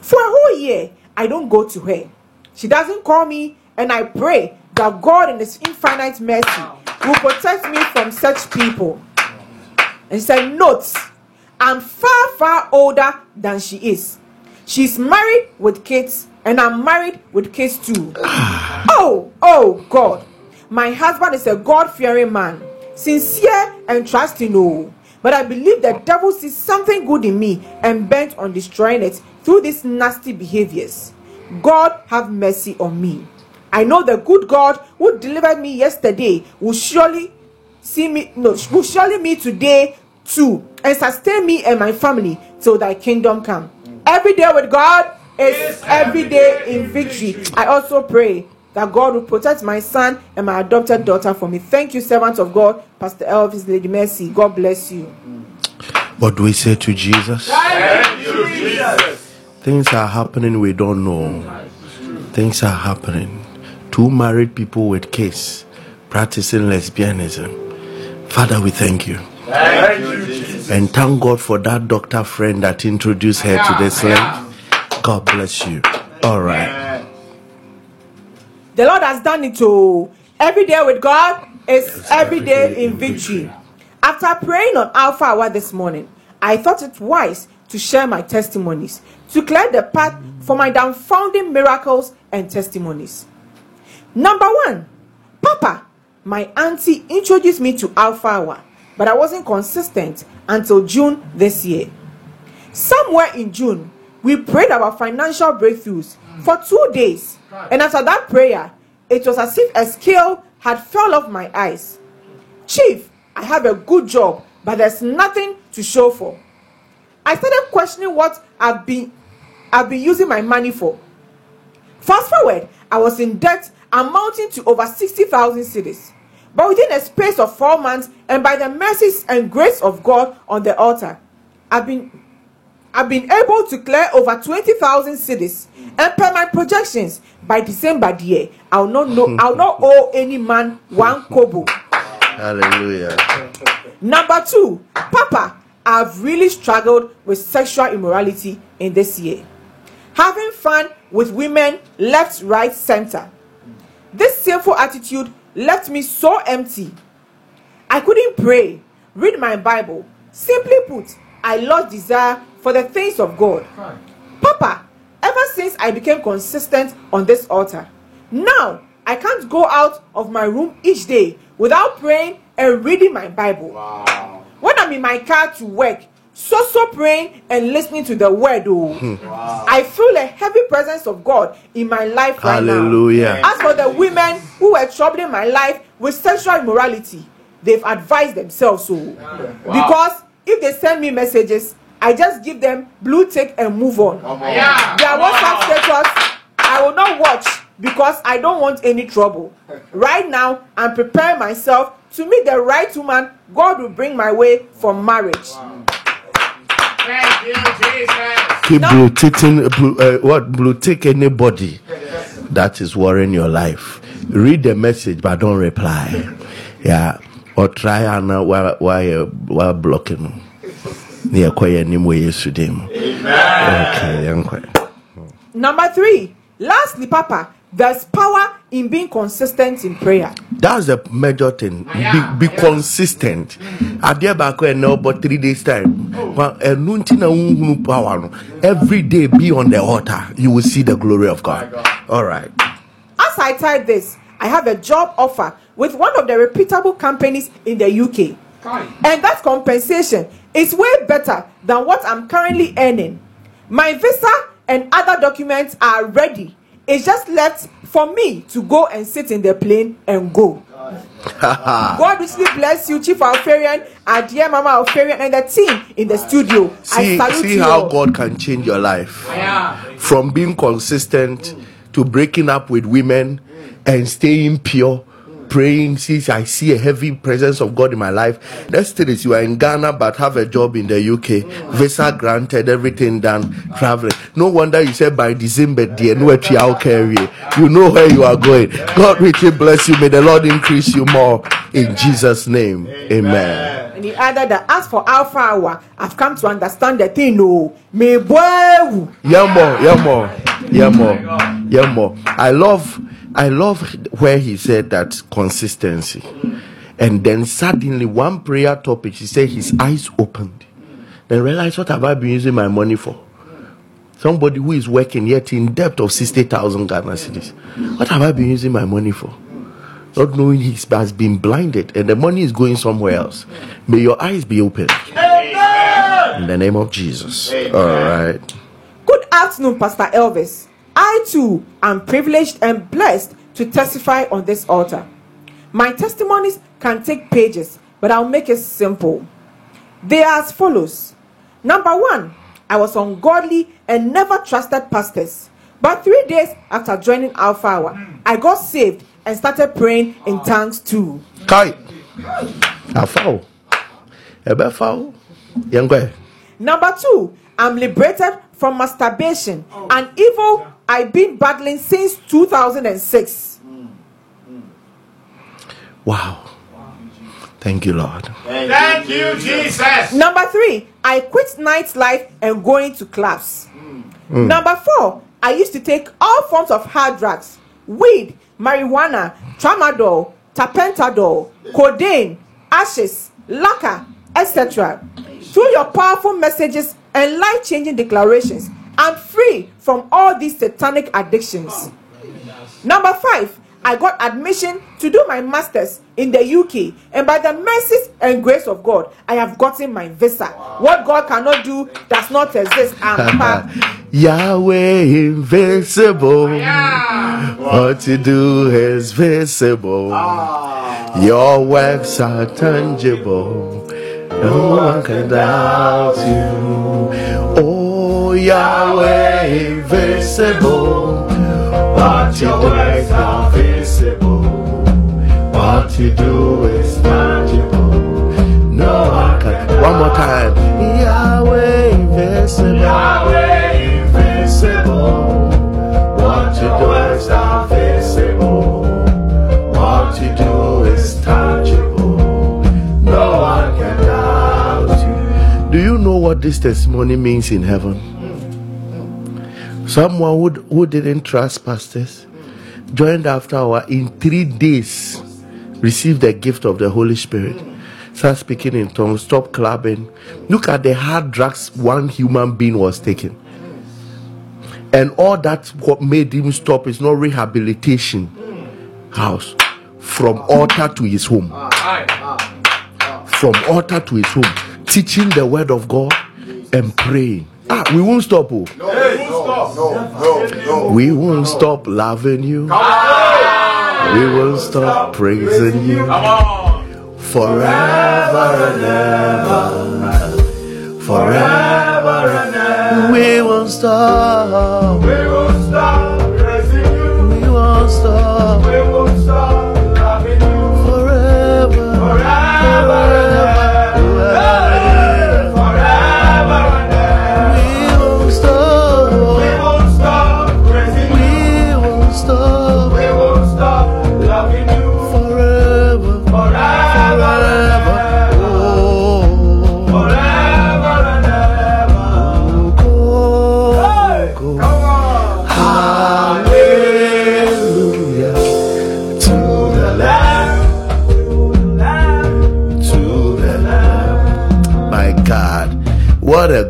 For a whole year, I don't go to her. She doesn't call me, and I pray that God, in His infinite mercy, will protect me from such people. And she said, Note, I'm far, far older than she is. She's married with kids, and I'm married with kids too. *sighs* oh, oh, God. My husband is a God fearing man, sincere and trusting. Oh, but I believe the devil sees something good in me and bent on destroying it through these nasty behaviors. God have mercy on me. I know the good God who delivered me yesterday will surely see me, no, will surely me today too, and sustain me and my family till thy kingdom come. Every day with God is every day in victory. I also pray that God will protect my son and my adopted daughter for me. Thank you, servant of God, Pastor Elvis, Lady Mercy. God bless you. What do we say to Jesus? Thank you, Jesus. Things are happening we don't know. Things are happening. Two married people with kids practicing lesbianism. Father, we thank you. Thank you, Jesus. And thank God for that doctor friend that introduced her to this land. God bless you. All right. The Lord has done it to every day with God is every day in victory. After praying on Alpha Hour this morning, I thought it wise to share my testimonies to clear the path for my dumbfounding miracles and testimonies. Number one, Papa, my auntie introduced me to Hour, but I wasn't consistent until June this year. Somewhere in June, we prayed about financial breakthroughs for two days, and after that prayer, it was as if a scale had fell off my eyes. Chief, I have a good job, but there's nothing to show for. I started questioning what I've been I've been using my money for. Fast forward, I was in debt amounting to over 60,000 cedis. But within a space of four months, and by the mercies and grace of God on the altar, I've been I've been able to clear over 20,000 cedis. And per my projections, by December the year, I'll not know I'll not *laughs* owe any man one kobo. Hallelujah. Number two, Papa, I've really struggled with sexual immorality in this year. Having fun with women left, right, center. This sinful attitude left me so empty. I couldn't pray, read my Bible. Simply put, I lost desire for the things of God. Papa, ever since I became consistent on this altar, now I can't go out of my room each day without praying and reading my Bible. When I'm in my car to work, so so praying and listening to the word. Oh, hmm. I feel a heavy presence of God in my life right Hallelujah. now. As for the women who were troubling my life with sexual immorality, they've advised themselves oh. so. Because if they send me messages, I just give them blue tick and move on. Their WhatsApp status, I will not watch because I don't want any trouble. *laughs* Right now, I'm preparing myself to meet the right woman God will bring my way for marriage. Thank you, Jesus. Keep blue ticking, blue, uh, what blue tick anybody that is worrying your life. Read the message but don't reply. Yeah, or try and uh, while while while blocking. Yeah, quiet anymore yesterday. Okay. Number three, lastly, Papa, there's power in being consistent in prayer. That's the major thing. Be, be consistent. Adeɛ baako ɛnna ɔbɔ three days time. Wa ɛnu nti na nhunu power no. Every day be on the altar. You will see the glory of oh God. All right. As I type this, I have a job offer with one of the reputable companies in the UK. And that compensation is way better than what I'm currently earning. My visa and other documents are ready. It's just left for me to go and sit in the plane and go. *laughs* God richly bless you, Chief Alpharian, and dear Mama Alpharian, and the team in the studio. see, I see you. how all. God can change your life from being consistent to breaking up with women and staying pure. Praying, since I see a heavy presence of God in my life. Let's say this: you are in Ghana but have a job in the UK, visa granted, everything done, traveling. No wonder you said by December, dear, no I'll carry. You know where you are going. God richly bless you. May the Lord increase you more in Jesus' name. Amen. And he added that as for Alpha Hour, I've come to understand the thing. No, me boy. Oh. yeah more yeah more yeah more yeah more i love i love where he said that consistency. And then suddenly one prayer topic he said his eyes opened. Then realized what have i been using my money for? Somebody who is working yet in debt of 60000 ghana cedis. What have i been using my money for? Not knowing he has been blinded and the money is going somewhere else. May your eyes be open in the name of jesus. All right. Good afternoon, Pastor Elvis. I too am privileged and blessed to testify on this altar. My testimonies can take pages, but I'll make it simple. They are as follows. Number one, I was ungodly and never trusted pastors. But three days after joining Alpha Hour, I got saved and started praying in tongues too. Kai. Afaw. Ebe faw. Yengwe. Number two, I'm liberated from masturbation, an evil I've been battling since 2006. Wow. Thank you, Lord. Thank you, Jesus. Number three, I quit nightlife and going to clubs. Hmm. Hmm. Number four, I used to take all forms of hard drugs weed, marijuana, tramadol, tapentadol, codeine, ashes, lacquer, etc. Through your powerful messages and life changing declarations, I'm free from all these satanic addictions. Number five, I got admission to do my master's in the UK, and by the mercies and grace of God, I have gotten my visa. What God cannot do does not exist. I'm back. *laughs* Yahweh invincible. What you do is visible. Ah. Your works are tangible. No one can doubt you. Oh, Yahweh invincible. What you do is not visible. What you do is tangible. No one can. One more time. Yahweh invincible. Yahweh invincible. What you do is not visible. What you do is tangible. No one can doubt you. Do you know what this testimony means in heaven? Someone who, who didn't trust pastors joined Alpha Hour in three days received the gift of the Holy Spirit. Start speaking in tongues, stop clubbing. Look at the hard drugs one human being was taking. And all that what made him stop is not rehabilitation. house, from altar to his home, from altar to his home, teaching the word of God and praying. Ah, we won't stop. Oh. We won't stop loving you. We won't stop praising you forever and ever. Forever and ever. We won't stop. We won't stop praising you. We won't stop We won't stop loving you. forever. Forever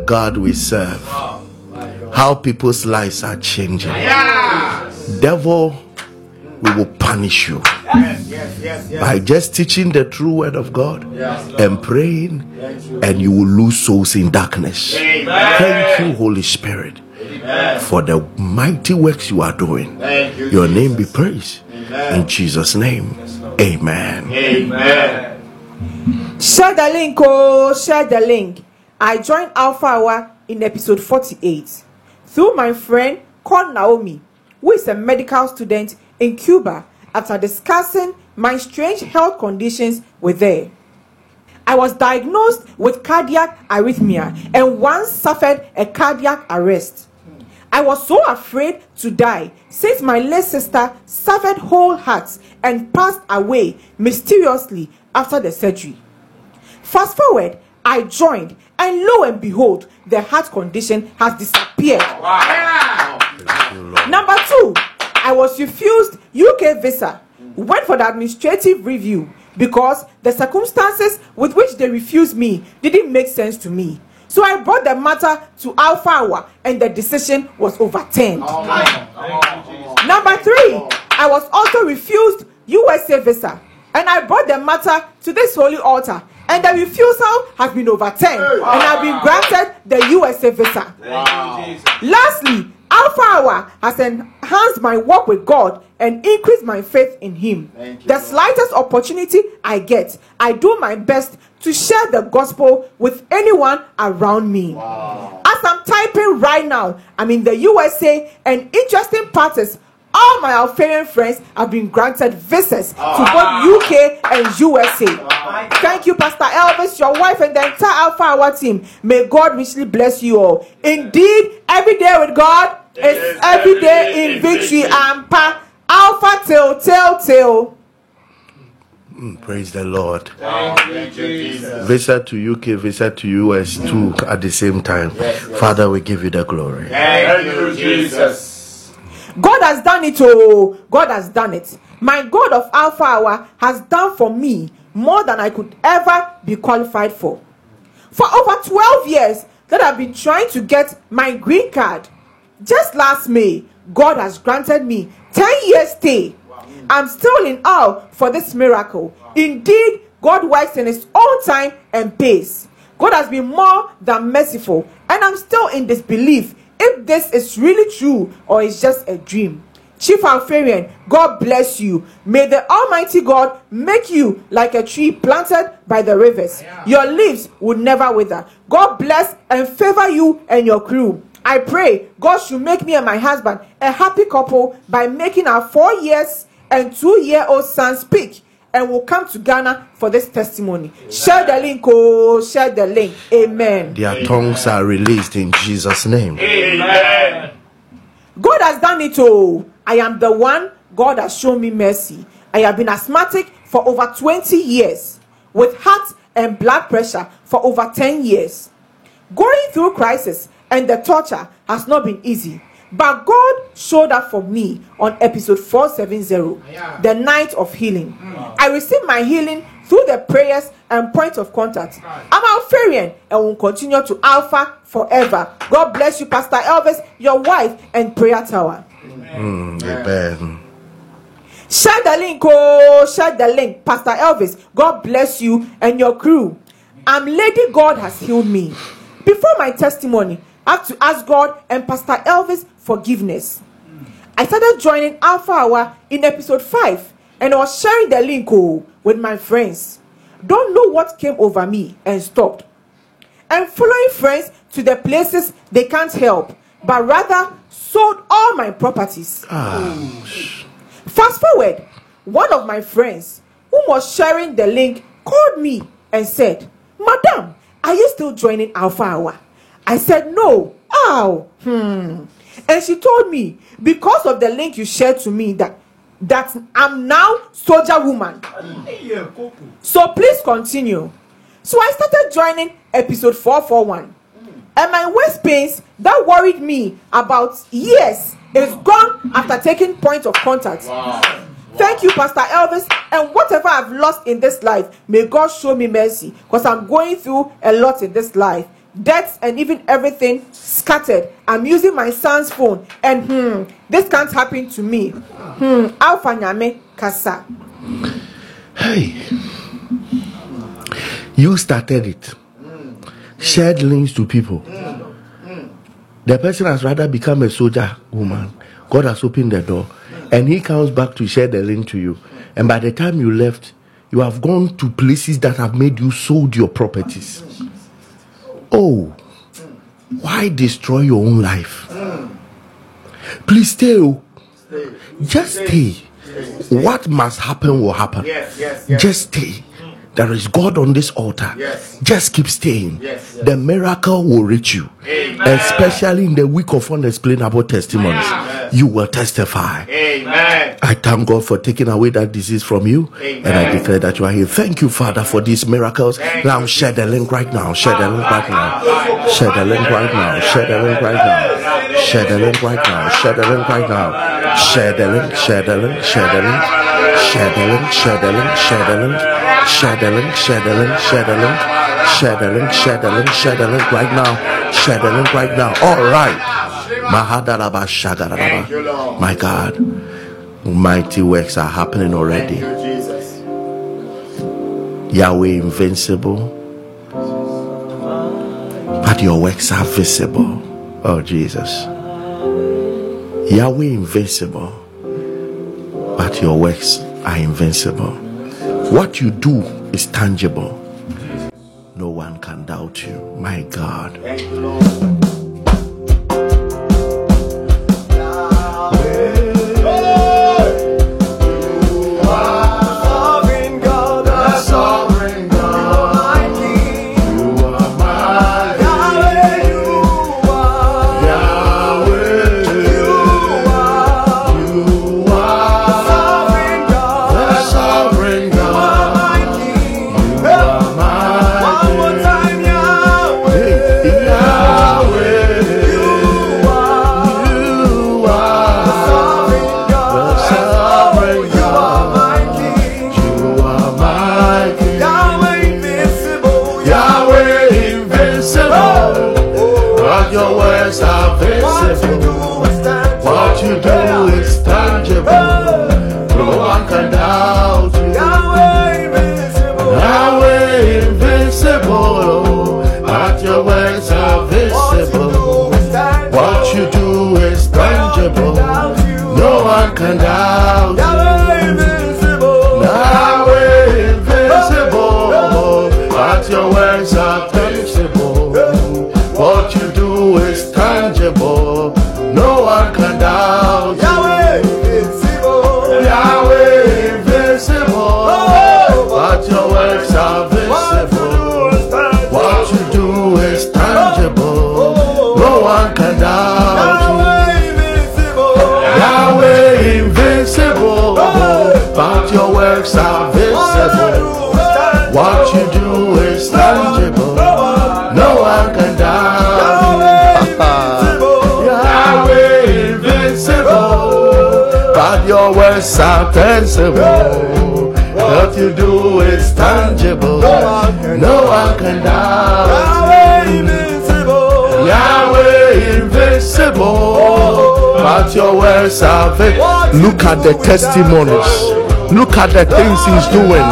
God we serve. How people's lives are changing. Devil, we will punish you by just teaching the true word of God and praying, and you will lose souls in darkness. Thank you, Holy Spirit, for the mighty works you are doing. You. Your name be praised. In Jesus' name, amen. Amen. Share the link, oh, share the link. I joined Alpha Hour in episode 48 through my friend called Naomi, who is a medical student in Cuba, after discussing my strange health conditions with her. I was diagnosed with cardiac arrhythmia and once suffered a cardiac arrest. I was so afraid to die since my late sister suffered whole hearts and passed away mysteriously after the surgery. Fast forward, I joined, and lo and behold, the heart condition has disappeared. Number two, I was refused UK visa. Went for the administrative review because the circumstances with which they refused me didn't make sense to me. So I brought the matter to Alpha Hour and the decision was overturned. Number three, I was also refused USA visa and I brought the matter to this holy altar and the refusal has been overturned and I've been granted the USA visa. Lastly, Alpha Hour has enhanced my walk with God and increased my faith in Him. The slightest opportunity I get, I do my best to share the gospel with anyone around me. As I'm typing right now, I'm in the USA, and interesting part is all my Alpharian friends have been granted visas to both UK and USA. Thank you, Pastor Elvis, your wife, and the entire Alpha Hour team. May God richly bless you all. Indeed, every day with God is every day in victory and power. Alpha till till till. Mm, Praise the Lord. Thank you, Jesus. Visa to UK, visa to US too at the same time. Father, we give you the glory. Thank you, Jesus. God has done it, oh, God has done it. My God of Alpha Hour has done for me more than I could ever be qualified for. For over 12 years that I've been trying to get my green card. Just last May, God has granted me 10 years stay. I'm still in awe for this miracle. Indeed, God works in His own time and pace. God has been more than merciful, and I'm still in disbelief if this is really true or it's just a dream. Chief Alpharian, God bless you. May the Almighty God make you like a tree planted by the rivers. Your leaves will never wither. God bless and favor you and your crew. I pray God should make me and my husband a happy couple by making our four years and two year old son speak and will come to Ghana for this testimony. Share the link, oh, share the link. Amen. Their tongues are released in Jesus' name. Amen. God has done it oh. I am the one God has shown me mercy. I have been asthmatic for over 20 years with heart and blood pressure for over 10 years. Going through crisis and the torture has not been easy. But God showed up for me on episode 470, the night of healing. I received my healing through the prayers and point of contact. I'm Alpharian and will continue to Alpha forever. God bless you, Pastor Elvis, your wife, and Prayer Tower. Mm, amen. Share the link, oh, share the link. Pastor Elvis, God bless you and your crew. I'm Lady God has healed me. Before my testimony, Have to ask God and Pastor Elvis forgiveness. I started joining Alpha Hour in episode 5 and I was sharing the link oh, with my friends. Don't know what came over me and stopped. And following friends to the places they can't help, but rather sold all my properties. Fast forward, one of my friends who was sharing the link called me and said, Madam, are you still joining Alpha Hour? I said, No. Ow. Hmm. And she told me, because of the link you shared to me, that that I'm now soldier woman. So please continue. So I started joining episode 441. And my waist pains that worried me about years is gone after taking point of contact. Thank you, Pastor Elvis. And whatever I've lost in this life, may God show me mercy. Because I'm going through a lot in this life. Deaths and even everything scattered. I'm using my son's phone. And hmm, this can't happen to me. Hmm, Alpha Nyame Kasa. Hey, you started it. Shared links to people. The person has rather become a soldier woman. God has opened the door, and he comes back to share the link to you. And by the time you left, you have gone to places that have made you sold your properties. Oh, why destroy your own life? Please stay. oh. Just stay. What must happen will happen. Yes, yes, yes. Just stay. There is God on this altar. Yes. Just keep staying. Yes, yes. The miracle will reach you. Especially in the week of unexplainable testimonies. You will testify. Amen. I thank God for taking away that disease from you. And I declare that you are here. Thank you, Father, for these miracles. Now share the link right now. Share the link right now. Share the link right now. Share the link right now. Share the link right now. Share the link right now. Share the link. Share the link. Share the link. Share the link. Share the link. Share the link. Share the link. Share the link. Share the link. Share the link. Share the link. Share the link right now. Share the link right now. All right. Mahadaraba shagaraba. My God. Mighty works are happening already. Thank you, Jesus. Yahweh invincible, but your works are visible. Oh, Jesus. Yahweh invincible, but your works are invincible. What you do is tangible. No one can doubt you. My God. Works are visible. What you do is tangible. No one can doubt. *laughs* Yahweh invincible, but your works are tangible. What you do is tangible. No one can doubt. Yahweh invincible, But your words are. Look at the testimonies. Look at the things he's doing.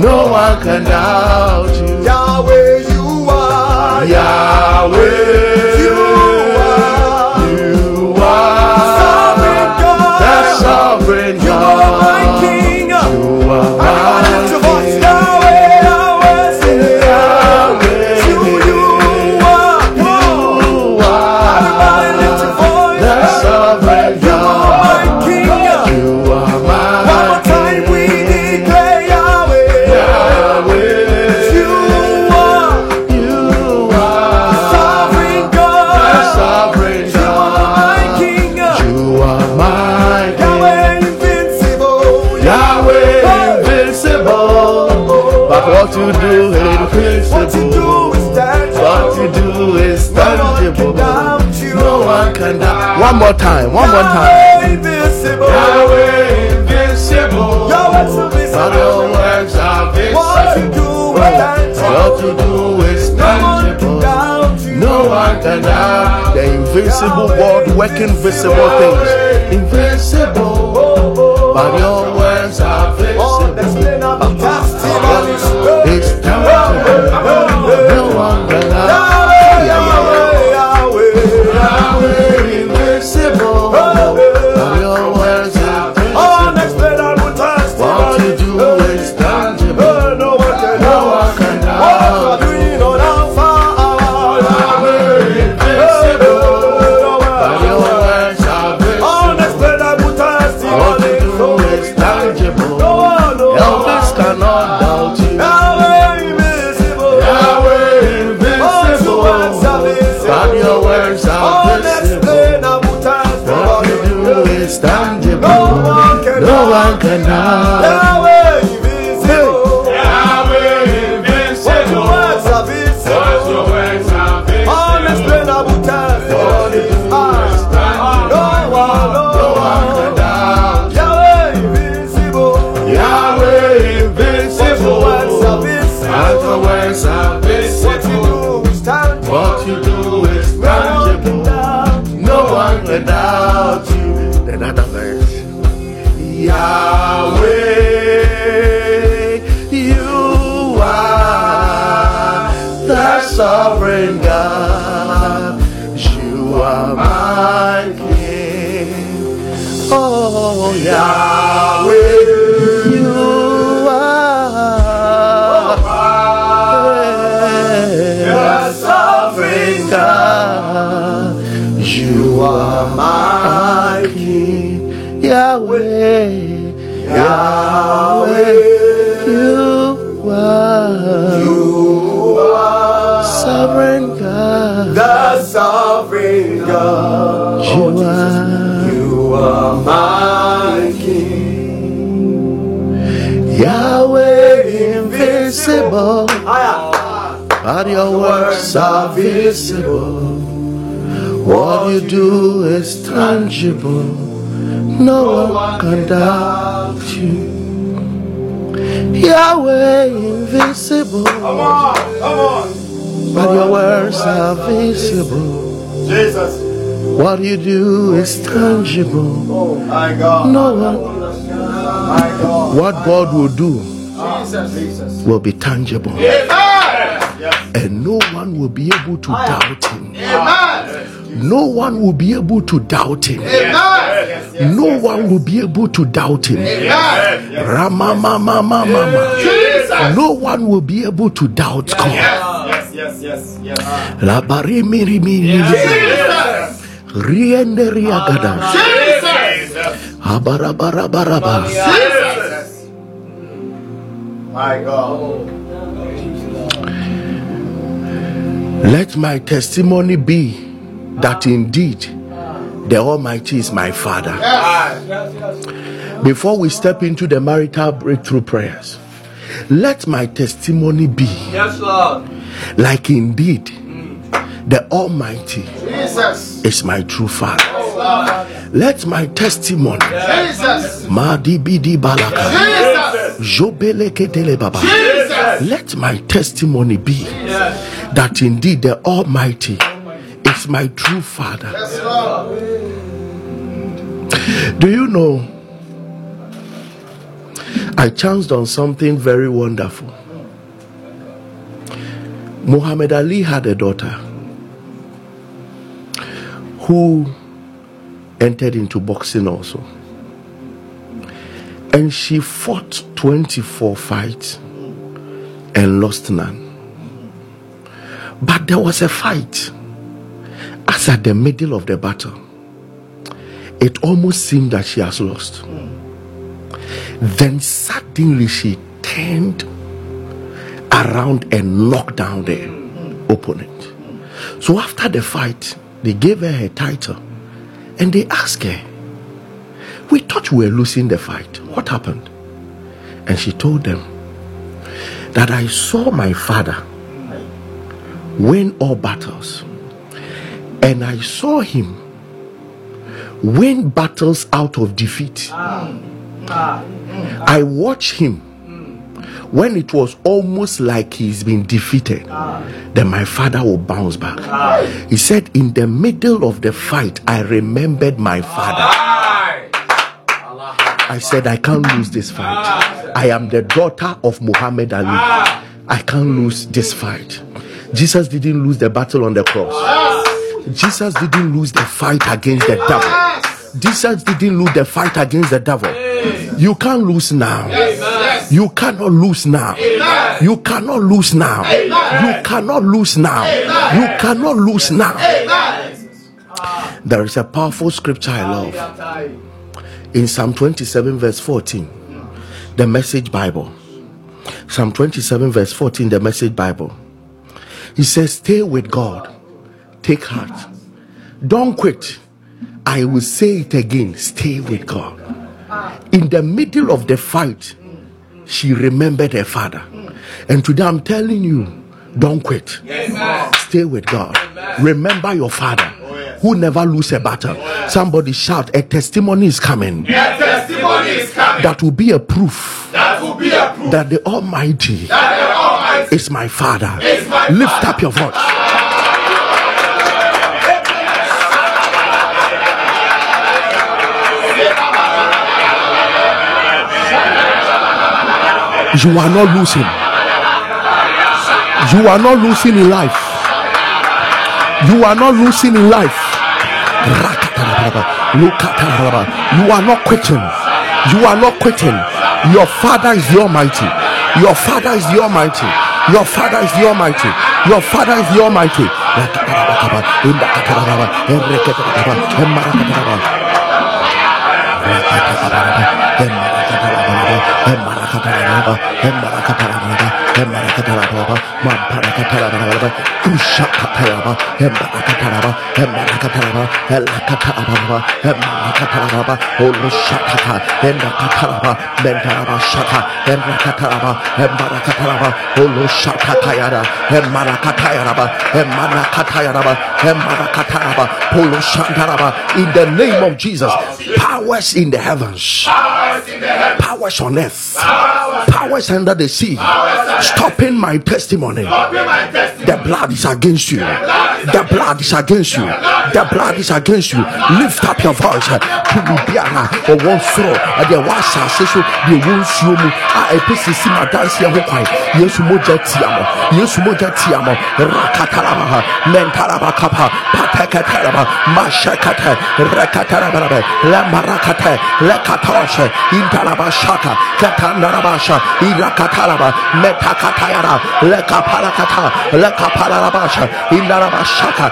No one can doubt you. Yahweh, you are. Yahweh. One more time. One more time. Yahweh invincible. Yahweh invincible. Yahweh's But your invincible. words are What you do is tangible. What you do is No one can tangible. doubt you. No one can doubt the invincible God working visible things. Invincible, oh, oh. but your doubt. Your works are visible. What you do is tangible. No one can doubt you. Yahweh invisible, Come on, come on. but your words are visible. Jesus. What you do is tangible. Oh my God. No one. My God. What God will do Jesus. Jesus. will be tangible. And no one will be able to doubt Him. Amen. No one will be able to doubt Him. Amen. No one will be able to doubt Him. Rama mama mama. No one will be able to doubt God. Yes, yes, yes, yes. Labari miri miri Jesus. riende riagada. Ah, Jesus. Abarabaraba. Jesus. My God. Let my testimony be that indeed the Almighty is my Father. Before we step into the marital breakthrough prayers, let my testimony be Yes, Lord. like indeed the Almighty Jesus. is my true Father. Let my testimony, Jesus. Madi Bidi Balaka, Jesus. Jobeleke Tele Baba. Jesus. let my testimony be that indeed the Almighty is my true Father. Do you know? I chanced on something very wonderful. Muhammad Ali had a daughter who entered into boxing also. And she fought 24 fights and lost none. But there was a fight as at the middle of the battle. It almost seemed that she has lost. Then suddenly she turned around and knocked down the opponent. So after the fight, they gave her her title and they asked her, We thought we were losing the fight. What happened? And she told them that I saw my father win all battles and I saw him win battles out of defeat. I watched him when it was almost like he's been defeated. Then my father will bounce back. He said, In the middle of the fight, I remembered my father. I said, I can't lose this fight. I am the daughter of Muhammad Ali. I can't lose this fight. Jesus didn't lose the battle on the cross. Jesus didn't lose the fight against the devil. Jesus didn't lose the fight against the devil. You can't lose now. You cannot lose now. You cannot lose now. You cannot lose now. You cannot lose now. There is a powerful scripture I love in Psalm 27, verse 14, the message Bible. Psalm 27, verse 14, the message Bible. He says, Stay with God, take heart, don't quit. I will say it again stay with God. In the middle of the fight, she remembered her father. And today I'm telling you, don't quit. Stay with God. Remember your father who never lose a battle. Somebody shout, a testimony is coming. Testimony is coming. That will be a proof That will be a proof that the Almighty that the Almighty is my father. my Lift Father. up your voice. You are not losing. You are not losing in life. You are not losing in life. You are not quitting. You are not quitting. Your father is the Almighty. Your father is the Almighty. Your father is the Almighty. Your father is the Almighty. In the name of Jesus, powers in the heavens powers in the. Powers on earth, Powers under the sea, stopping my testimony. My. The blood is against you. The blood is against you. The blood is against you. Lift up your voice. Tumi biara ɔwɔ soro ɛdeɛ wɔasase so deɛ ɛwɔ nsuo mu a ɛpɛ sisi ma danseɛ ho kwan yesu mogya tia mo yesu mogya tia mo rakataraba mentaraba kapa patekataraba mashakata lamarakata irakataraba metakatayara indarabashaka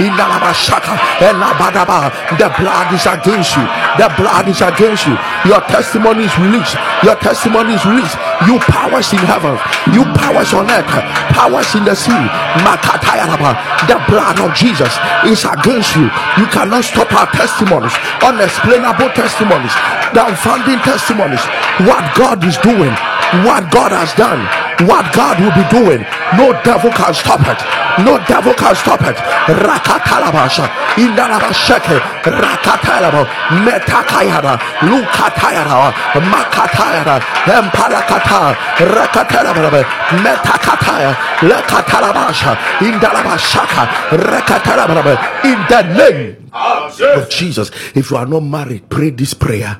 indarabashaka elabadaba. The blood is against you. The blood is against you. Your testimony is released. Your testimony is released. You powers in heaven. You powers on earth. Powers in the sea. Makatayaraba. The blood of jesus is against you. You cannot stop our testimonies. Unexplainable testimonies. Downfounding testimonies. What god is doing what god has done what god will be doing. No devil can stop it. No devil can stop it. Rakatalabasha. Indarabasheke. Rakatalaba metakayara lukatayara makatayara emparakata rakatalaba metakataya. Lekatalabasha. Indarabashaka. Rakatalaba in the name Oh, of of Jesus. If you are not married, pray this prayer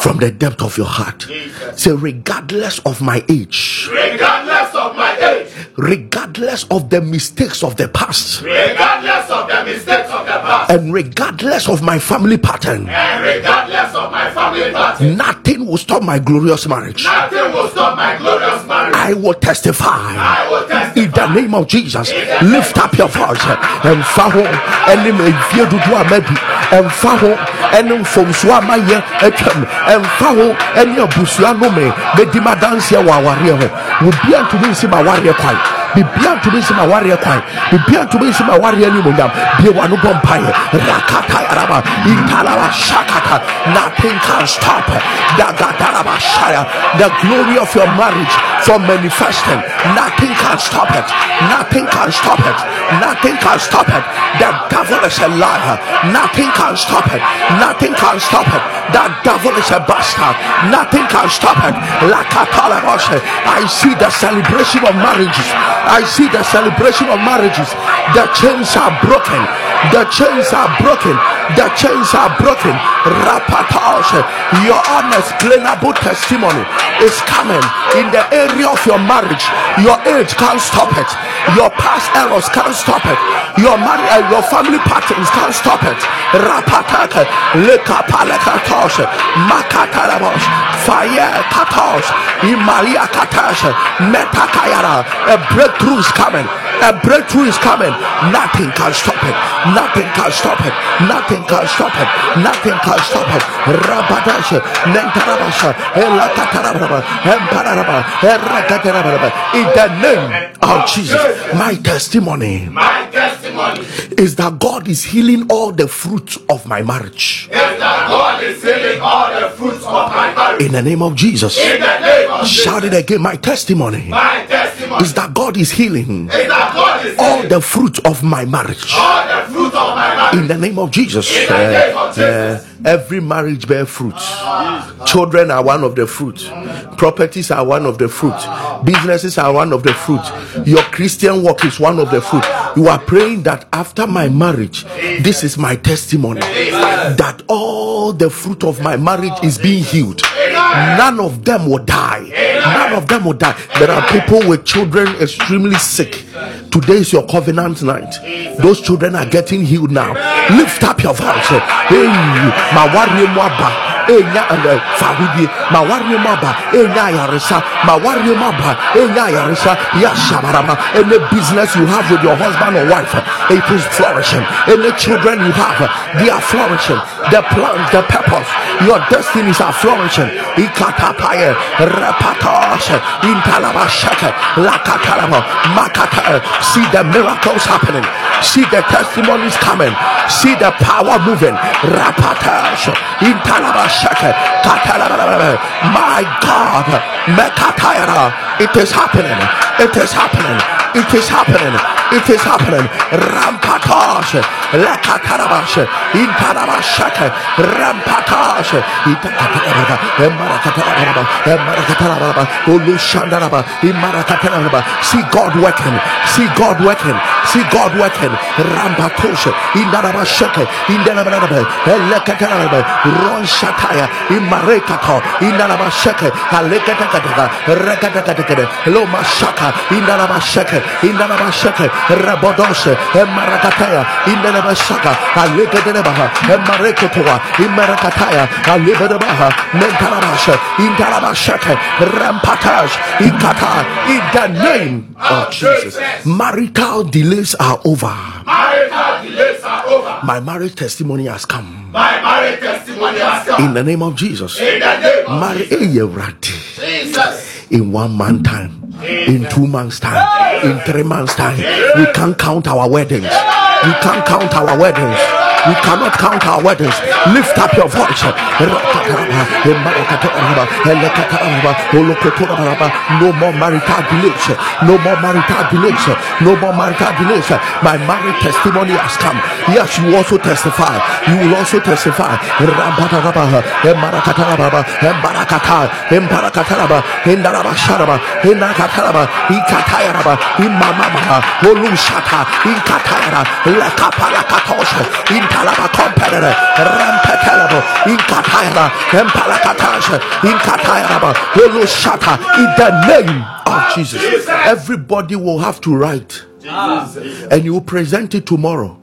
from the depth of your heart. Jesus. Say, regardless of my age, Regardless of my age, regardless of the mistakes of the past, regardless of the mistakes of the past, and regardless of my family pattern, and regardless of my family pattern, nothing will stop my glorious marriage. nothing will stop my glorious marriage. I will testify. I will testify. In the name of Jesus, lift up your voice and follow any fie dodo a madi ɛmfa ho ɛne mfomso a mayɛ atwam ɛmfa ho ɛne abusua nome bɛdi madanseɛ wɔ awareɛ ho wobia ntumi nsi ma awareɛ kwan bibia ntumi nsi ma awareɛ kwan. Bibia ntumi nsi ma awareɛ animonyam bie wano bɔ mpaeɛ rakata yaraba. Intalaba shakata. Nothing can stop. Dagataraba shaya. The glory of your marriage from manifesting. Nothing can stop it. Nothing can stop it. Nothing can stop it. The devil is a liar. Nothing can stop it. Nothing can stop it. The devil is a bastard. Nothing can stop it. Lakatalabashe. I see the celebration of marriages I see the celebration of marriages. The chains are broken the chains are broken. The chains are broken. Rapatashe. your unexplainable testimony is coming in the area of your marriage. Your age can't stop it. Your past errors can't stop it. Your marriage uh, your family patterns can't stop it. Rapataka lekapalekatoshe. Makatarabos. Fire katos imalia katash metakayara. A breakthrough is coming a breakthrough is coming. Nothing can stop it. Nothing can stop it. Nothing can stop it. Nothing can stop it. Rabadash mentarabasha elakatarababa emparababa erakatarababa. In the name of Jesus my testimony My testimony is that God is healing all the fruit of my marriage is that God is healing all the fruits of my marriage. in the name of Jesus. In the name of shout it again my testimony my testimony is that God is healing is that all the fruit of my marriage all the fruits of my marriage. in the name of Jesus. In the name of Uh, Jesus. every marriage bear fruit. Children are one of the fruit. Properties are one of the fruit. Businesses are one of the fruit. Your Christian work is one of the fruit. You are praying that after my marriage, this is my testimony that all the fruit of my marriage is being healed. None of them will die. None of them will die. There are people with children extremely sick. Today is your covenant night. Those children are getting healed now. Lift up your voice. Hey, my warrior ɛnɛ fahodie ma wareɛ mu aba enya ayaresa ma wareɛ mu aba enya ayaresa yashabarama any business you have with your husband or wife it is flourishing. Any children you have they are flourishing. The plans the purpose your destinies are flourishing. Ikatapaye repatash intalabashaka lakatalaba makata. See the miracles happening. See the testimonies coming. See the power moving. Rapatash katalababa my god. It is happening. It is happening. It is happening it is happening. Rampatash. Lakatarabash intalabashaka rampatash. Itakataraba emarakataraba emarakataraba ulushandaraba. Imarakataraba see god working. See god working. See god working. Rampatosh indarabashaka indarababa elekataraba ron shataya imarekato alekatakataka rekatakataka loma shaka indarabashaka indarabashaka rabodoshe emarakataya indarabashaka alekataraba emarekotoa imarakataya alebadabaha mentarabasha indarabashaka rampatash ikata in the name of Jesus marital delays are over Marital delays are over. my marriage testimony has come My marriage testimony has come. in the name of Jesus In the name of. Jesus. in one month time, in two months time, in three months time. We can't count our weddings. We can't count our weddings. We cannot count our weddings. Lift up your voice. No more marital delays. No more marital delays. No more marital delays. My marriage testimony has come. Yes, you also testify. You will also testify. Rabadarabaha, Intalaba compere, Rampetalabo, Inkatayara, Empalakatasha, Inkatayaraba, Oloshata, in the name of Jesus. Everybody will have to write. Ah. And you will present it tomorrow.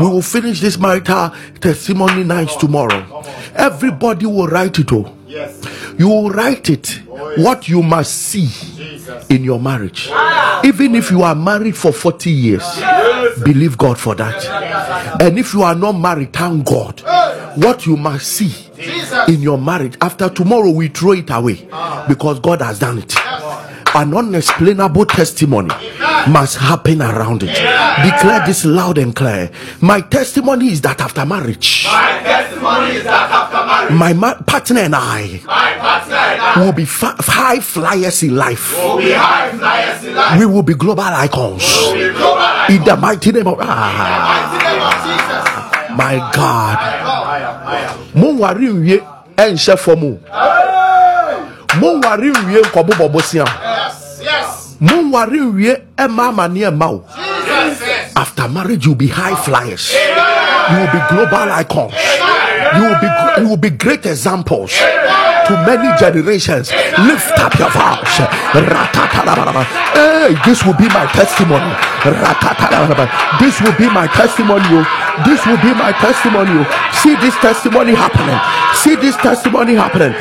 We will finish this marital testimony nights tomorrow. Everybody will write it. Oh. Yes. You will write it what you must see in your marriage. Even if you are married for 40 years, believe God for that. And if you are not married, thank God. What you must see in your marriage after tomorrow, we throw it away because God has done it. An unexplainable testimony must happen around it. Declare this loud and clear. My testimony is that after marriage, My testimony is that after marriage, my partner and I partner and I will be high flyers in life. will be high flyers in life. We will be global icons. We will be global In the mighty name of ah, my God. Mo wari nwie ɛnhyɛ fam o. Mo wari nwie nkɔbobɔ bosia. Yes, yes. Mo wari nwie ɛma amane ɛma o. After marriage, you'll be high flyers. You will be global icons. You will be you will be great examples to many generations. Lift up your voice. Hey, this will be my testimony. This will be my testimony. oh. This will be my testimony. oh. See this testimony happening. See this testimony happening.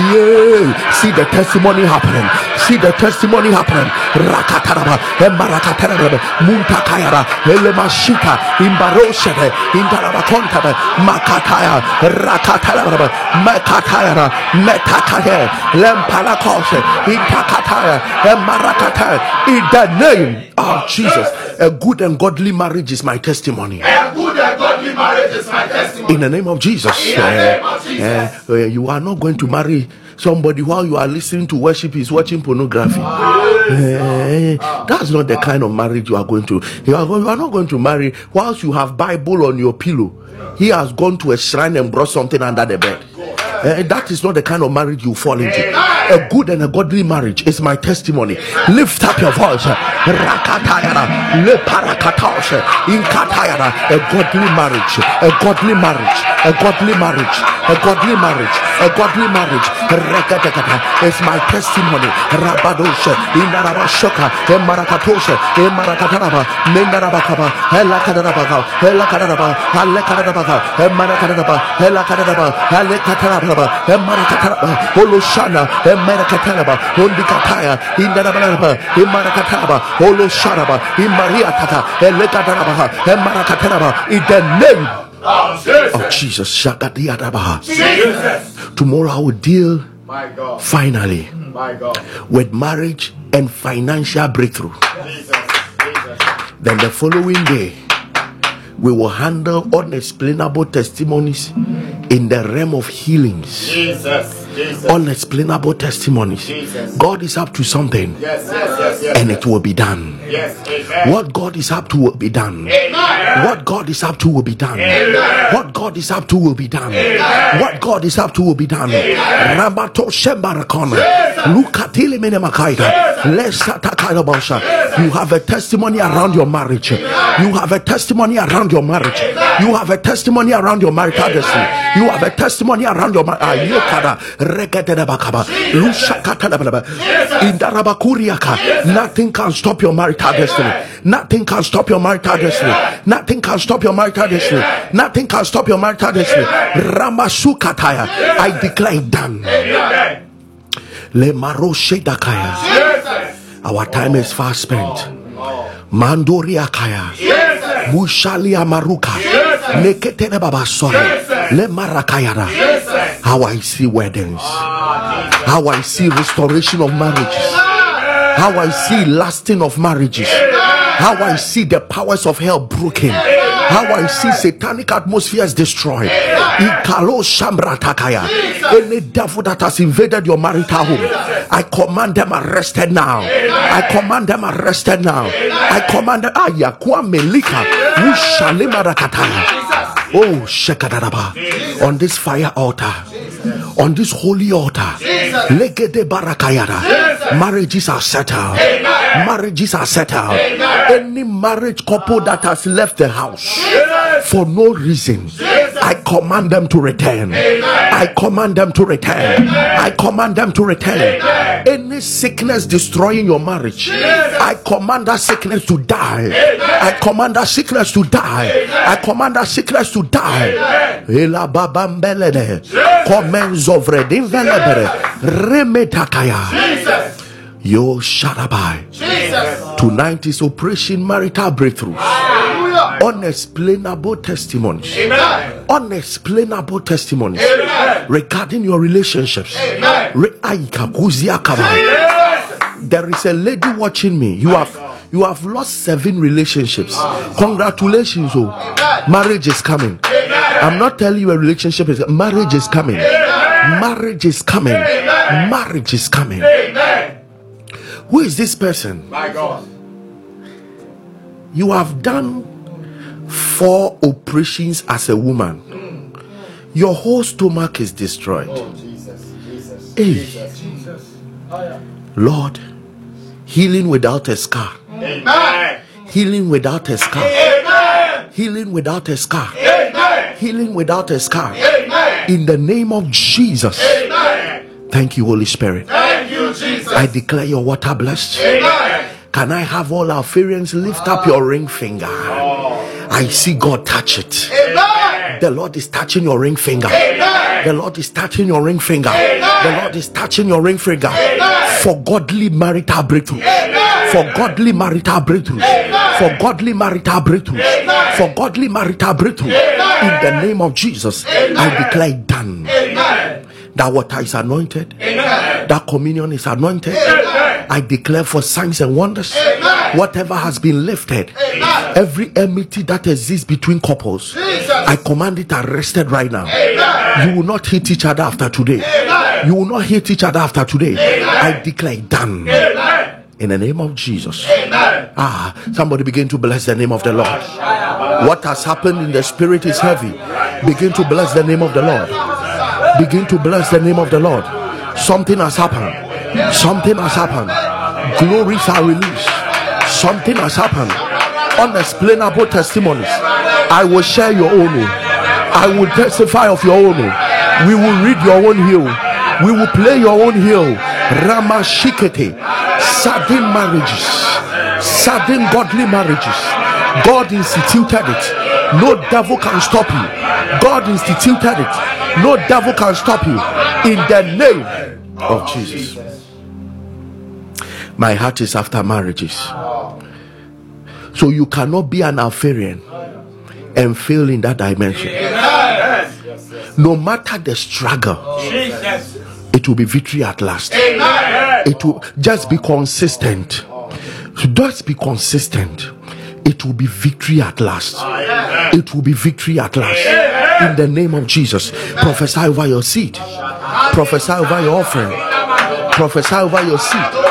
Yeah. See the testimony happening. See the testimony happening. Rakataraba. Makataya. Rakataraba. Makatayara. Metakaya. Lempalakoshe. Intakataya. Emarakataya. In the name of Jesus. A good and godly marriage is my testimony. A good and godly marriage is my testimony. In the name of Jesus. In the name of Jesus. Eh, eh, you are not going to marry somebody while you are listening to worship, is watching pornography. Eh, that's not the kind of marriage you are going to. You are, going, you are not going to marry whilst you have Bible on your pillow. He has gone to a shrine and brought something under the bed. Eh, that is not the kind of marriage you fall into. A good and a godly marriage is my testimony. Lift up your voice. Inkatayara. A godly marriage, a godly marriage, a godly marriage, a godly marriage, a godly marriage. Is my testimony. Emarakataraba, oloshana, emarakataraba, ondikataya, indarabaraba, emarakataraba, olosharaba, imariatata, elekadaraba, emarakataraba, in the name Jesus. of Jesus. Shakadiadabaha. Jesus. Tomorrow I will deal My God. finally My God. with marriage and financial breakthrough. Jesus. Jesus. Then the following day, we will handle unexplainable testimonies in the realm of healings. Jesus. Jesus. Unexplainable testimonies. Jesus. God is up to something Yes, yes, yes, yes. and it will be done. Yes, amen. What God is up to will be done. Amen. What God is up to will be done. What God is up to will be done. What God is up to will be done. Ramato Shembarakona. Lukatili Menemakaida. Lesatakaidabosha. You have a testimony around your marriage. You have a testimony around your marriage. You have a testimony around your marital destiny. You have a testimony around your marriage. Ah, Nothing can stop your marital destiny. Nothing can stop your marital destiny. Nothing can stop your marital destiny. Nothing can stop your marital destiny. Ramasukataya. I declare done. Le maroshe dakaya. Our time is fast spent. Mandoria kaya. Mushalia maruka. Neketene baba sorry. Le marakayara. How I see weddings. How I see restoration of marriages. How I see lasting of marriages. How I see the powers of hell broken. How I see satanic atmospheres destroyed. Ikalo shamratakaya. Any devil that has invaded your marital home, I command them arrested now. I command them arrested now. I command them. Ayakwa melika. Ushalimarakataya. Oh, Shekadadaba. On this fire altar, on this holy altar, Legede Barakayada. Marriages are settled. Marriages are settled. Any marriage couple that has left the house for no reason, I command them to return. I command them to return. I command them to return. Any sickness destroying your marriage, I command that sickness to die. I command that sickness to die. I command that sickness to die. Ela babambelede. Comenzo vredinvelebere. Remetakaya. Yo shadabai. Tonight is Operation Marital Breakthrough. Unexplainable testimonies. Unexplainable testimonies regarding your relationships. Re- Aika kuzia kabai. There is a lady watching me. You have you have lost seven relationships. Congratulations, oh. Marriage is coming. I'm not telling you a relationship is marriage is coming. Marriage is coming. Marriage is coming. Who is this person? My God. You have done four operations as a woman. Your whole stomach is destroyed. Oh, hey. Lord, healing without a scar. Amen. Healing without a scar. Amen. Healing without a scar. Amen. Healing without a scar. Amen. In the name of Jesus. Amen. Thank you, Holy Spirit. Thank you, Jesus. I declare your water blessed. Amen. Can I have all our friends lift up your ring finger? Oh. I see God touch it. Amen. The Lord is touching your ring finger. Amen. The Lord is touching your ring finger. The Lord is touching your ring finger for godly marital breakthrough. For godly marital breakthrough. For godly marital breakthrough. For godly marital breakthrough. In the name of Jesus, I declare it done. Amen. That water is anointed. Amen. That communion is anointed. I declare for signs and wonders. Whatever has been lifted, every enmity that exists between couples, I command it arrested right now. You will not hit each other after today. You will not hit each other after today. I declare done. Amen. In the name of Jesus. Amen. Ah, somebody begin to bless the name of the Lord. What has happened in the spirit is heavy. Begin to bless the name of the Lord. Begin to bless the name of the Lord. Something has happened. Something has happened. Glories are released. Something has happened. Unexplainable testimonies. I will share your own. I will testify of your own. We will read your own hill. We will play your own hill. Ramashikete. Sudden marriages. Sudden godly marriages. God instituted it. No devil can stop you. God instituted it. No devil can stop you. In the name of Jesus. My heart is after marriages. So you cannot be an Alpharian and fail in that dimension. No matter the struggle, it will be victory at last. It will just be consistent. Just be consistent. It will be victory at last. It will be victory at last. In the name of Jesus, prophesy over your seed. Prophesy over your offering. Prophesy over your seed.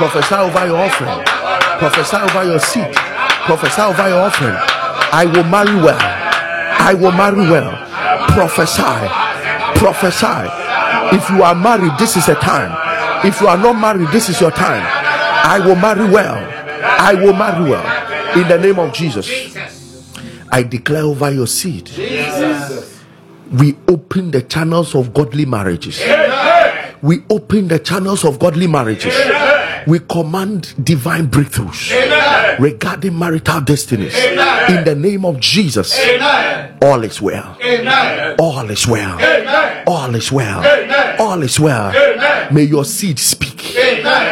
Prophesy over your offering. Prophesy over your seed. Prophesy over your offering. I will marry well. I will marry well. Prophesy. Prophesy. If you are married, this is a time. If you are not married, this is your time. I will marry well. I will marry well. In the name of Jesus. I declare over your seed. We open the channels of godly marriages. We open the channels of godly marriages. We command divine breakthroughs regarding marital destinies. In the name of Jesus, all is well. Amen. All is well. All is well. All is well. May your seed speak.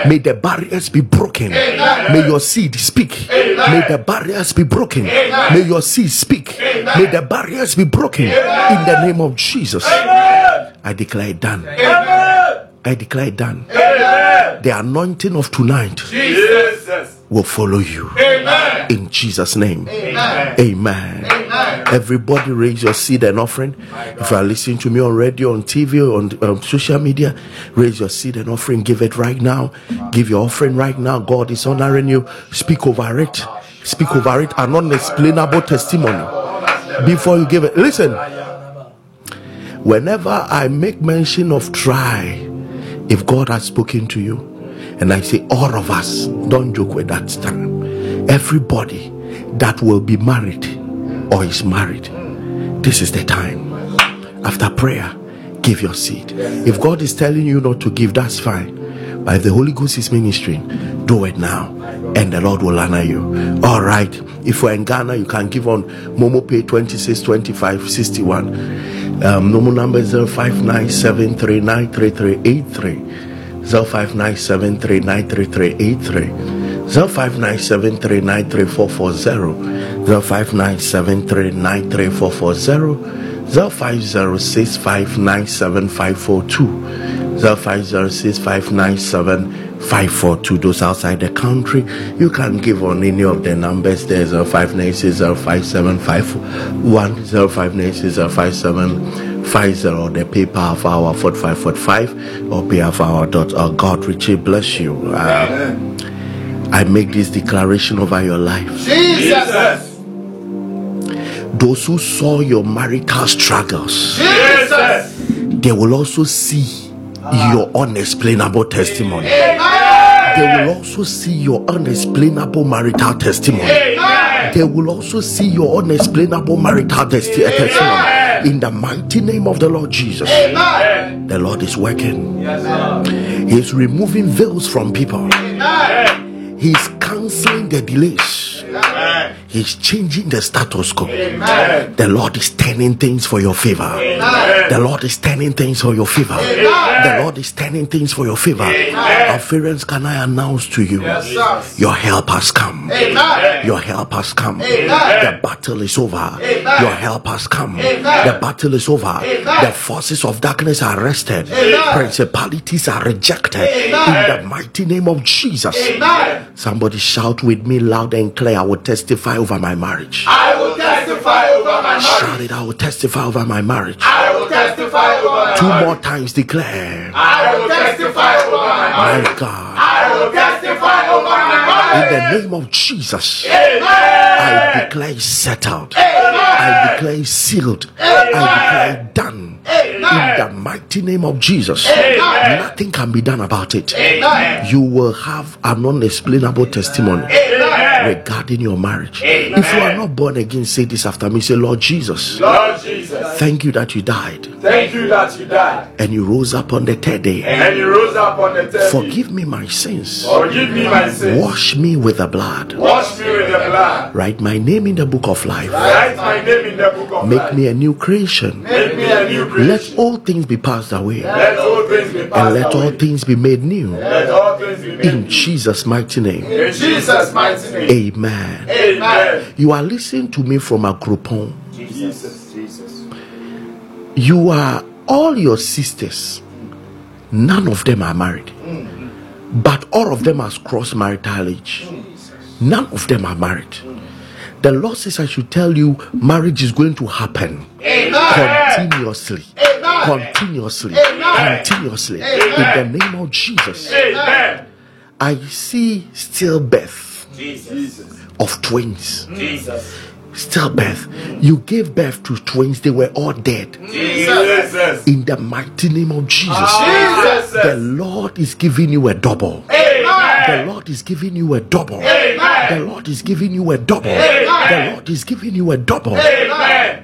May the barriers be broken. May your seed speak. May the barriers be broken. May your seed speak. May the barriers be broken. In the name of Jesus, I declare it done. I declare it done. The anointing of tonight Jesus. will follow you. Amen. In Jesus' name. Amen. Everybody raise your seed and offering. If you are listening to me on radio, on TV, on um, social media, raise your seed and offering. Give it right now. Give your offering right now. God is honoring you. Speak over it. Speak over it. An unexplainable testimony. before you give it. Listen, whenever I make mention of try, if God has spoken to you, and I say all of us, don't joke with that time. Everybody that will be married or is married, this is the time. After prayer, give your seed. If God is telling you not to give, that's fine. But if the Holy Ghost is ministering, do it now, and the Lord will honor you. All right. If you're in Ghana, you can give on Momo Pay 26 25 61. Um, normal number is 0597393383. 0597393383. 0597393440 0597393440 0506597542 0506597542 those outside the country you can give on any of the numbers there 0596 05751 0596 or the PayPal of our 4545 or pay of our dot uh, God richly bless you. Uh, I make this declaration over your life. Jesus. Those who saw your marital struggles, Jesus. they will also see your unexplainable testimony. They will also see your unexplainable marital testimony. They will also see your unexplainable marital uh, testimony. In the mighty name of the Lord Jesus, the Lord is working. He's removing veils from people. He's canceling the delays. Amen. He's changing the status quo. Amen. The Lord is turning things for your favor. Amen. The Lord is turning things for your favor. The Lord is turning things for your favor. Parents, can I announce to you? Yes. Your help has come. Amen. Your help has come. Amen. The battle is over. Amen. Your help has come. Amen. The battle is over. Amen. The forces of darkness are arrested. Amen. Principalities are rejected. Amen. In the mighty name of Jesus. Amen. Somebody shout with me loud and clear. I will testify over my marriage. I will testify over my marriage. Shout it. I will testify over my marriage. I will testify over my Two marriage. more times declare. I will testify over my My. God. I will testify over my In the name of Jesus. Amen. I declare settled. I declare sealed. I declare done. In the mighty name of Jesus. Amen. Nothing can be done about it. Amen. You will have an unexplainable testimony Amen. Regarding your marriage. If you are not born again, say this after me. Say, Lord Jesus, Lord Jesus, thank you that you died thank you that you died and you rose up on the third day. and you rose up on the third day. Forgive me my sins. Forgive me my sins. Wash me with the blood. Wash me with the blood. Write my name in the book of life. Write my name in the book of Make life. me a new creation. Make me a new creation. Let all things be passed away. Let all things be passed And let all things be made new. Let all things be made. In Jesus' mighty name. In Jesus' mighty name. Amen. Amen. You are listening to me from a groupon. Jesus, Jesus. You are all your sisters. None of them are married. Mm-hmm. But all of them has crossed marital age. None of them are married. The Lord says I should tell you marriage is going to happen Amen. continuously. Amen. Continuously. Amen. Continuously. Amen. In the name of Jesus. Amen. I see stillbirth Jesus. of twins. Jesus. Stillbirth. You gave birth to twins, they were all dead. Jesus. In the mighty name of Jesus. Ah. Jesus. The Lord is giving you a double. The Lord is giving you a double. The Lord is giving you a double. The Lord is giving you a double.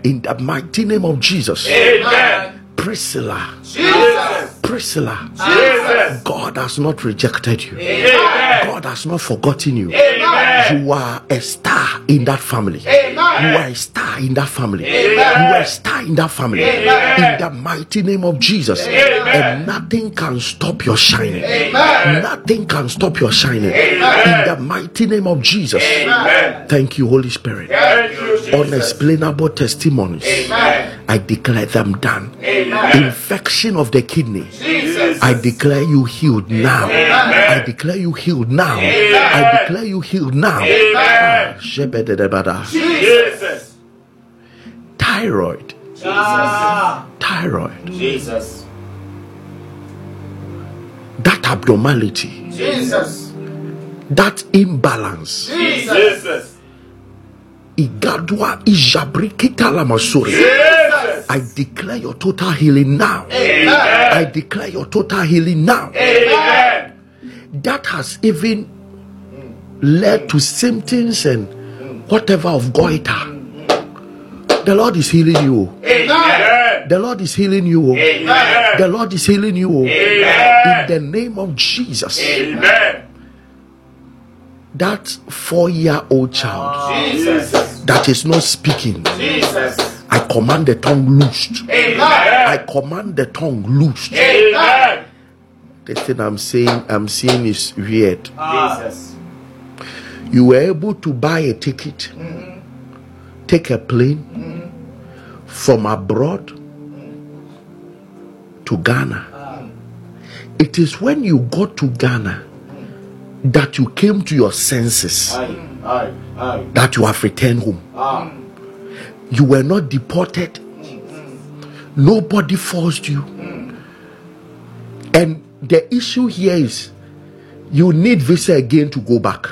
In the mighty name of Jesus. Amen. Priscilla. Jesus. Priscilla. Jesus. God has not rejected you. Amen. God has not forgotten you. Amen. You are a star in that family. Amen. You are a star in that family. You are a star in that family. In the mighty name of Jesus. Amen. And nothing can stop your shining. Amen. Nothing can stop your shining. In the mighty name of Jesus. Amen. Thank you, Holy Spirit. Thank you. Unexplainable testimonies. Amen. I declare them done. Amen. Infection of the kidney. Jesus. I declare you healed now. I declare you healed now. I declare you healed now. Amen. Jesus. Thyroid. Ah. Thyroid. Jesus. That abnormality. Jesus. That imbalance. Jesus. Igadwa Ijabrikita Lamasuri. I declare your total healing now. Amen. I declare your total healing now. Amen. That has even led to symptoms and whatever of goiter. The Lord is healing you. Amen. The Lord is healing you. Amen. The Lord is healing you. In the name of Jesus. Amen. That four year old child Jesus. that is not speaking, Jesus. I command the tongue loosed. Amen. I command the tongue loosed. Amen. The thing I'm saying, I'm seeing is weird. Ah. Jesus. You were able to buy a ticket, mm-hmm. take a plane mm-hmm. from abroad to Ghana. Ah. It is when you go to Ghana that you came to your senses Aye. Aye. That you have returned home. Ah. You were not deported. Nobody forced you. And the issue here is you need visa again to go back.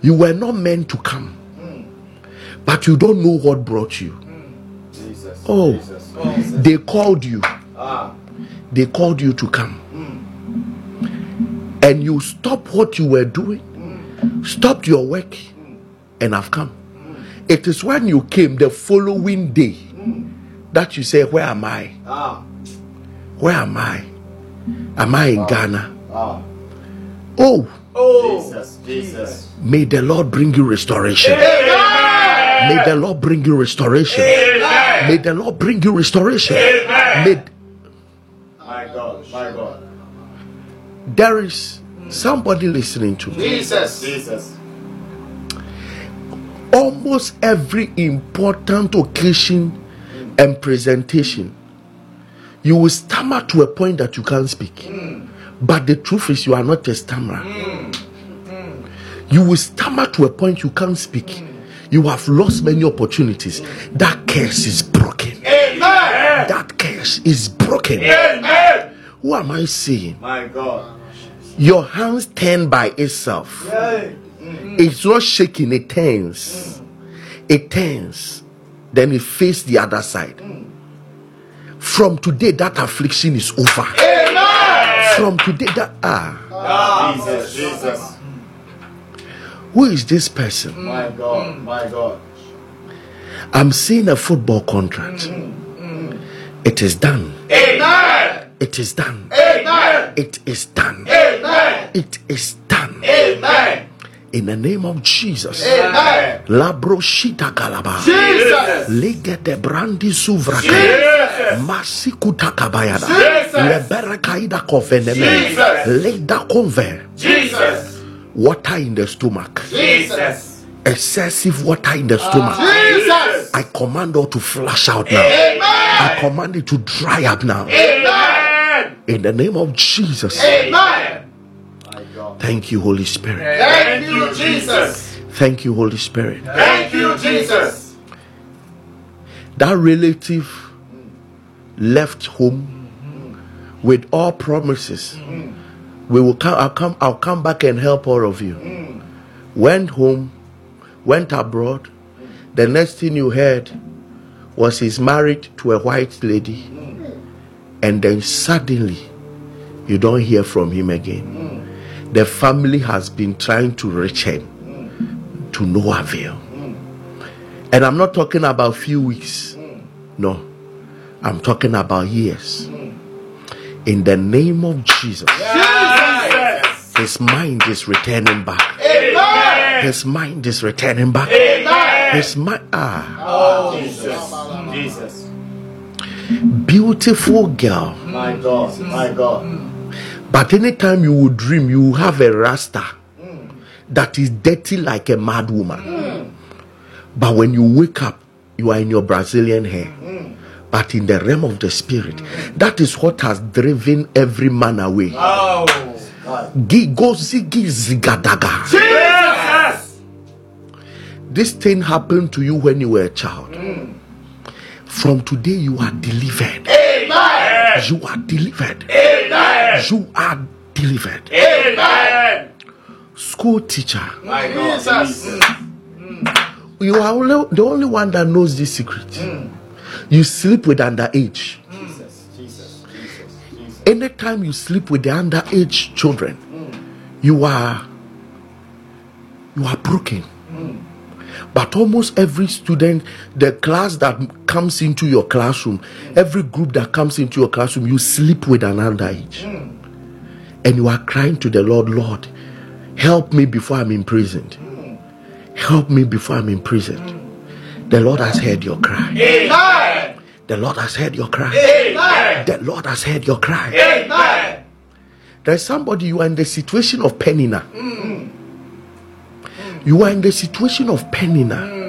You were not meant to come. But you don't know what brought you. Jesus. Oh. Jesus. they called you. Ah. They called you to come. And you stopped what you were doing, stopped your work, and have come. It is when you came the following day that you say, Where am I? Ah. Where am I? Am I in Ghana? Ah. Oh, Oh. Jesus. Jesus. may the Lord bring you restoration. Amen. May the Lord bring you restoration. Amen. May the Lord bring you restoration. Amen. May, My God. My God. There is somebody listening to me. Jesus. Jesus. almost every important occasion and presentation, you will stammer to a point that you can't speak. Hmm. But the truth is, you are not a stammerer. Hmm. Hmm. You will stammer to a point you can't speak. You have lost many opportunities. That curse is broken. Amen. That curse is broken. Amen. Who am I seeing? My God. Your hands turn by itself. Hey. Mm. It's not shaking, it turns. Mm. It turns. Then it faces the other side. Mm. From today, that affliction is over. Amen. From today, that ah, Ah. Jesus. Jesus. who is this person? My God. My God. I'm seeing a football contract. It is done. Amen. It is done. Amen. It is done. Amen. It is done. Amen. In the name of Jesus. Amen. Kalaba. Jesus. Legede brandi suvraka. Masikuta kabayada. Jesus. Lebere kaida koveneme. Leda conve. Jesus. Water in the stomach. Jesus. Excessive water in the stomach. Jesus. I command all to flush out now. Amen. I command it to dry up now. Amen. In the name of Jesus. Amen. Thank you, Holy Spirit. Thank you, Jesus. Thank you, Holy Spirit. Thank you, Jesus. That relative left home with all promises. We will come. I'll come. I'll come back and help all of you. Went home, went abroad. The next thing you heard was he's married to a white lady, and then suddenly you don't hear from him again. The family has been trying to reach him to no avail. And I'm not talking about few weeks. No. I'm talking about years. In the name of Jesus, Jesus. his mind is returning back. Amen. His mind is returning back. Amen. His mind ah Oh, Jesus. Jesus. Beautiful girl. My God. My God. But anytime you will dream, you will have a rasta that is dirty like a mad woman. But when you wake up, you are in your Brazilian hair. But in the realm of the spirit, that is what has driven every man away. Oh. Gigo zigi zigadaga. Jesus. This thing happened to you when you were a child. Mm. From today, you are delivered. Amen. You are delivered. Amen. You are delivered. Amen. School teacher, My God. Jesus. Mm. Mm. you are only, the only one that knows this secret. Mm. You sleep with underage. Anytime you sleep with the underage children, you are you are broken. But almost every student, the class that comes into your classroom, every group that comes into your classroom, you sleep with an underage. And you are crying to the Lord, Lord, help me before I'm imprisoned. Help me before I'm imprisoned. The Lord has heard your cry. Amen. The Lord has heard your cry. Amen. The Lord has heard your cry. Amen. There's somebody you are in the situation of Peninnah. Hmm. You are in the situation of Peninnah.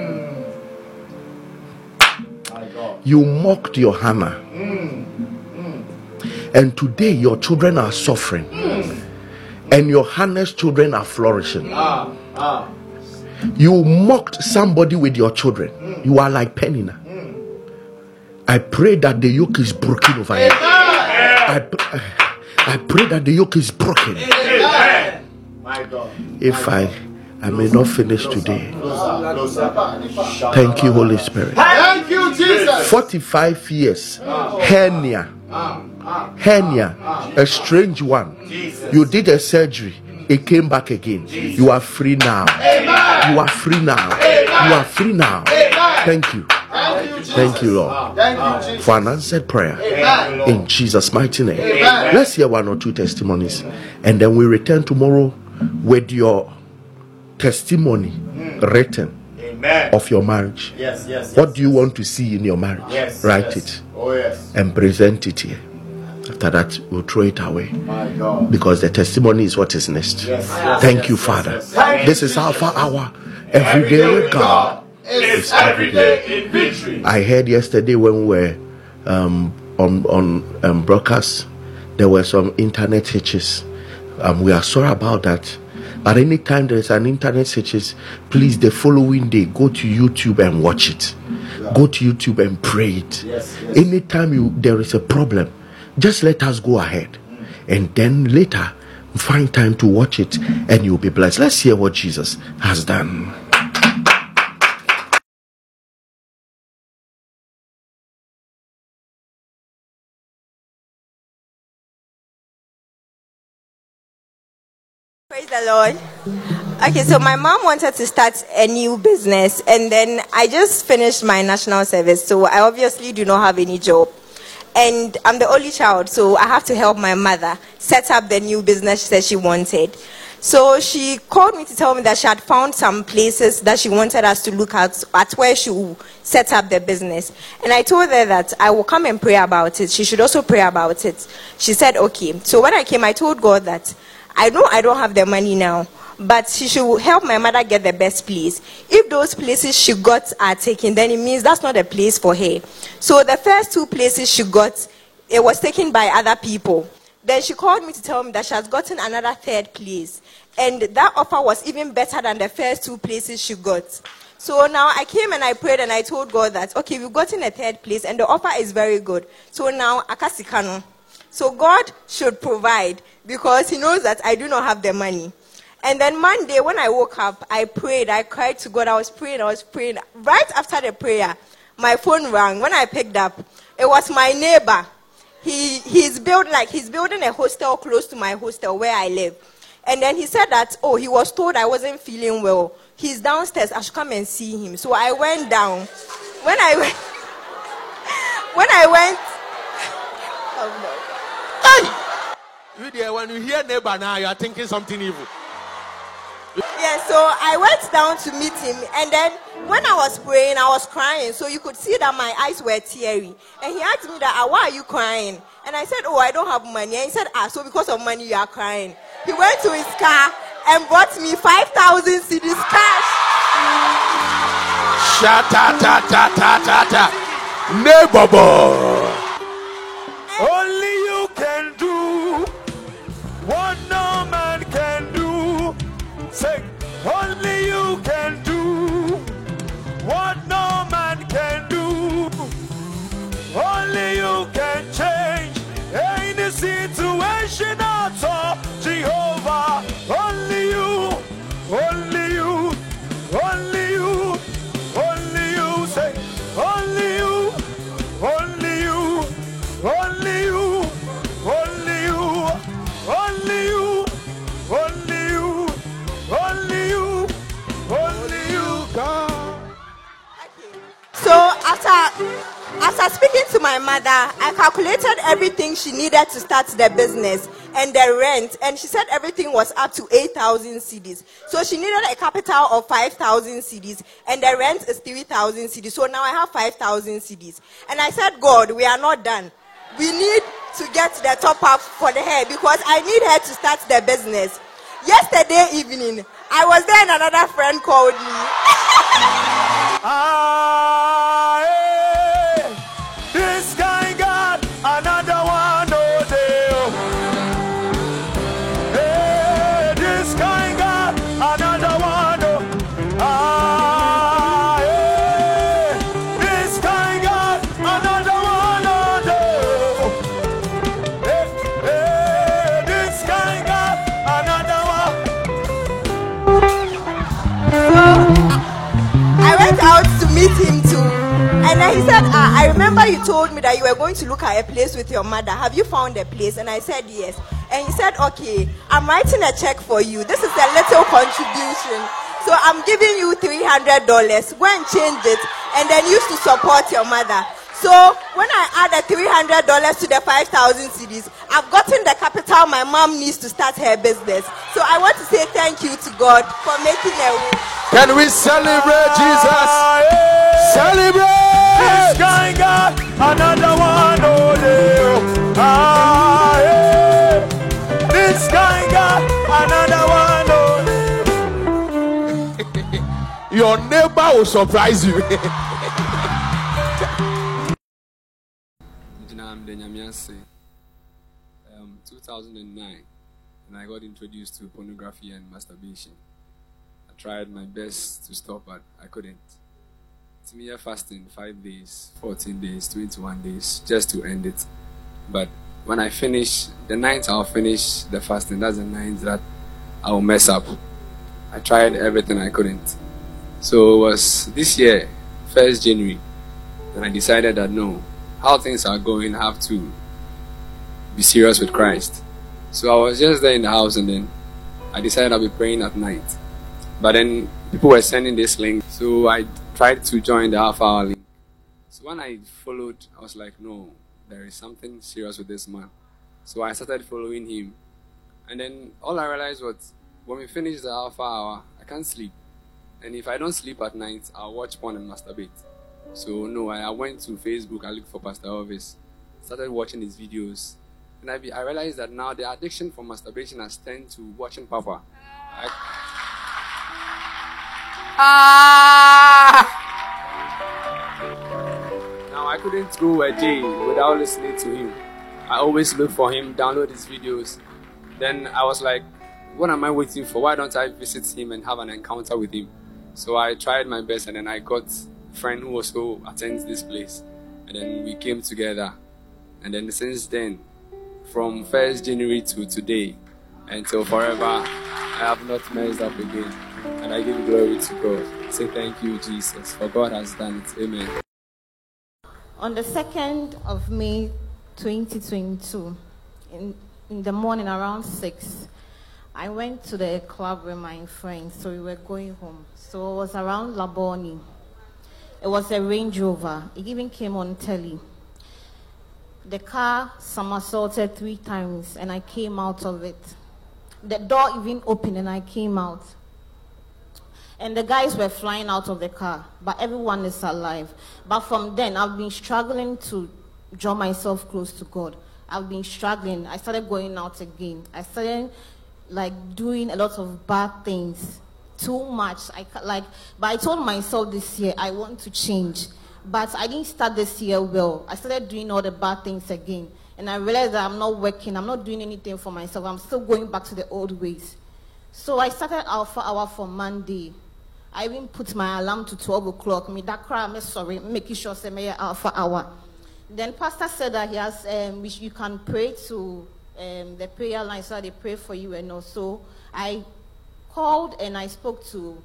You mocked your Hannah. And today your children are suffering. And your Hannah's children are flourishing. You mocked somebody with your children. You are like Peninnah. I pray that the yoke is broken over you. I, I pray that the yoke is broken. Amen. My God. If I I may not finish today. Thank you, Holy Spirit. Thank you, Jesus. 45 years. Hernia. Hernia. A strange one. You did a surgery. It came back again. You are free now. You are free now. You are free now. Thank you. Thank you, Lord, Thank you, Jesus. for an answered prayer. Amen. In Jesus' mighty name. Amen. Let's hear one or two testimonies. And then we return tomorrow with your testimony written Amen. of your marriage. Yes, yes. What do you want to see in your marriage? Yes. Write it Oh, yes. and present it here. After that, we'll throw it away My God. because the testimony is what is next. Thank you, Father. This is Alpha Hour. Every day with God. It's every day in victory. I heard yesterday when we were um, on on um, broadcast, there were some internet hitches. Um, we are sorry about that. But anytime there is an internet hitches, please the following day go to YouTube and watch it. Go to YouTube and pray it. Yes, yes. Anytime you there is a problem, just let us go ahead, and then later find time to watch it, and you'll be blessed. Let's hear what Jesus has done. Lord. Okay, so my mom wanted to start a new business, and then I just finished my national service, so I obviously do not have any job. And I'm the only child, so I have to help my mother set up the new business she said she wanted. So she called me to tell me that she had found some places that she wanted us to look at at where she would set up the business. And I told her that I will come and pray about it. She should also pray about it. She said, okay. So when I came, I told God that I know I don't have the money now, but she should help my mother get the best place. If those places she got are taken, then it means that's not a place for her. So the first two places she got, it was taken by other people. Then she called me to tell me that she has gotten another third place. And that offer was even better than the first two places she got. So now I came and I prayed and I told God that, okay, we've gotten a third place and the offer is very good. So now, akasikano. So God should provide because He knows that I do not have the money. And then Monday, when I woke up, I prayed. I cried to God. I was praying. I was praying. Right after the prayer, my phone rang. When I picked up, it was my neighbor. He he's building like he's building a hostel close to my hostel where I live. And then he said that oh he was told I wasn't feeling well. He's downstairs. I should come and see him. So I went down. When I went, *laughs* when I went, *laughs* oh no. You there, when you hear neighbor now, you are thinking something evil. Yeah, so I went down to meet him, and then when I was praying, I was crying. So you could see that my eyes were teary. And he asked me that, ah, why are you crying? And I said, oh, I don't have money. And he said, ah, so because of money you are crying. He went to his car and bought me 5,000 cedis cash. Shata ta ta ta ta ta. Neighbor boy. Only mother, I calculated everything she needed to start the business and the rent, and she said everything was up to 8,000 cedis. So she needed a capital of 5,000 cedis, and the rent is 3,000 cedis. So now I have 5,000 cedis. And I said, God, we are not done. We need to get the top up for the hair because I need her to start the business. Yesterday evening, I was there and another friend called me. *laughs* Ah, then he said, ah, I remember you told me that you were going to look at a place with your mother. Have you found a place? And I said, yes. And he said, okay, I'm writing a check for you. This is a little contribution. So I'm giving you $300. Go and change it and then use to support your mother. So when I add the $300 to the 5,000 cedis, I've gotten the capital my mom needs to start her business. So I want to say thank you to God for making a way. Can we celebrate Jesus? This Celebrate! guy got another one, oh, dear. Ah, yeah. This guy got another one, oh. *laughs* Your neighbor will surprise you. ase um, 2009 and i got introduced to pornography and masturbation i tried my best to stop but i couldn't me fasting 5 days 14 days 21 days just to end it but when i finish the night i'll finish the fasting that's the night that i'll mess up i tried everything i couldn't so it was this year first january and I decided that no, how things are going, I have to be serious with Christ. So I was just there in the house and then I decided I'll be praying at night. But then people were sending this link, so I tried to join the Alpha Hour link. So when I followed, I was like, no, there is something serious with this man. So I started following him. And then all I realized was when we finish the Alpha Hour, I can't sleep. And if I don't sleep at night, I'll watch porn and masturbate. So no, I, I went to Facebook. I looked for Pastor Elvis, started watching his videos, and I, be, I realized that now the addiction for masturbation has turned to watching Papa. I, Ah! now I couldn't go a day without listening to him. I always look for him, download his videos. Then I was like, what am I waiting for? Why don't I visit him and have an encounter with him? So I tried my best, and then I got a friend who also attends this place, and then we came together. And then since then, from 1st January to today, until forever, I have not messed up again. And I give glory to God. Say thank you, Jesus, for God has done it. Amen. On the 2nd of May 2022, in, in the morning around 6, I went to the club with my friends, so we were going home. So it was around Labone. It was a Range Rover. It even came on telly. The car somersaulted three times, and I came out of it. The door even opened, and I came out. And the guys were flying out of the car, but everyone is alive. But from then, I've been struggling to draw myself close to God. I've been struggling. I started going out again. I started like doing a lot of bad things, too much. I like, but I told myself this year I want to change. But I didn't start this year well. I started doing all the bad things again, and I realized that I'm not working. I'm not doing anything for myself. I'm still going back to the old ways. So I started Alpha Hour for Monday. I even put my alarm to 12 o'clock. Me that cry, me sorry, making sure say me Alpha Hour. Then Pastor said that he has, um, you can pray to um, the prayer line so they pray for you and also I called and I spoke to.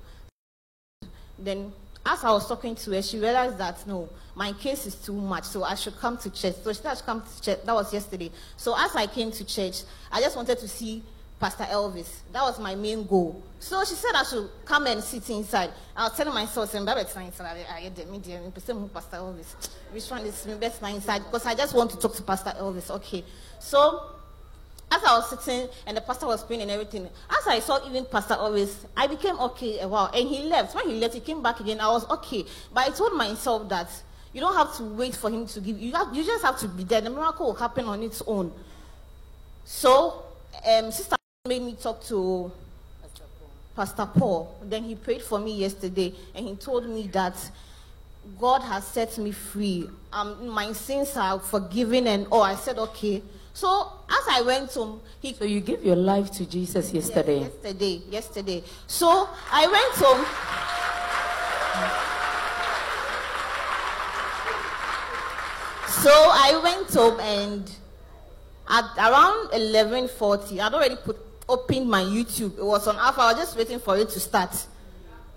Then as I was talking to her, she realized that no, my case is too much, so I should come to church. So she should come to church. That was yesterday. So as I came to church, I just wanted to see Pastor Elvis. That was my main goal. So she said I should come and sit inside. I was telling myself, it's fine, inside. I get the media. Pastor Elvis. Which one is me best my inside? Because I just want to talk to Pastor Elvis. Okay. So as I was sitting and the pastor was praying and everything, as I saw even Pastor Elvis, I became okay a while. And he left. When he left, he came back again. I was okay. But I told myself that you don't have to wait for him to give you. Have, you just have to be there. The miracle will happen on its own. So, um, Sister made me talk to Pastor Paul. Then he prayed for me yesterday and he told me that God has set me free. Um, my sins are forgiven and oh, I said okay. So as I went home, he So you gave your life to Jesus yesterday. yesterday, yesterday. So I went home. So I went home and at around 11:40, I'd already put opened my YouTube. It was on Alpha. I was just waiting for it to start.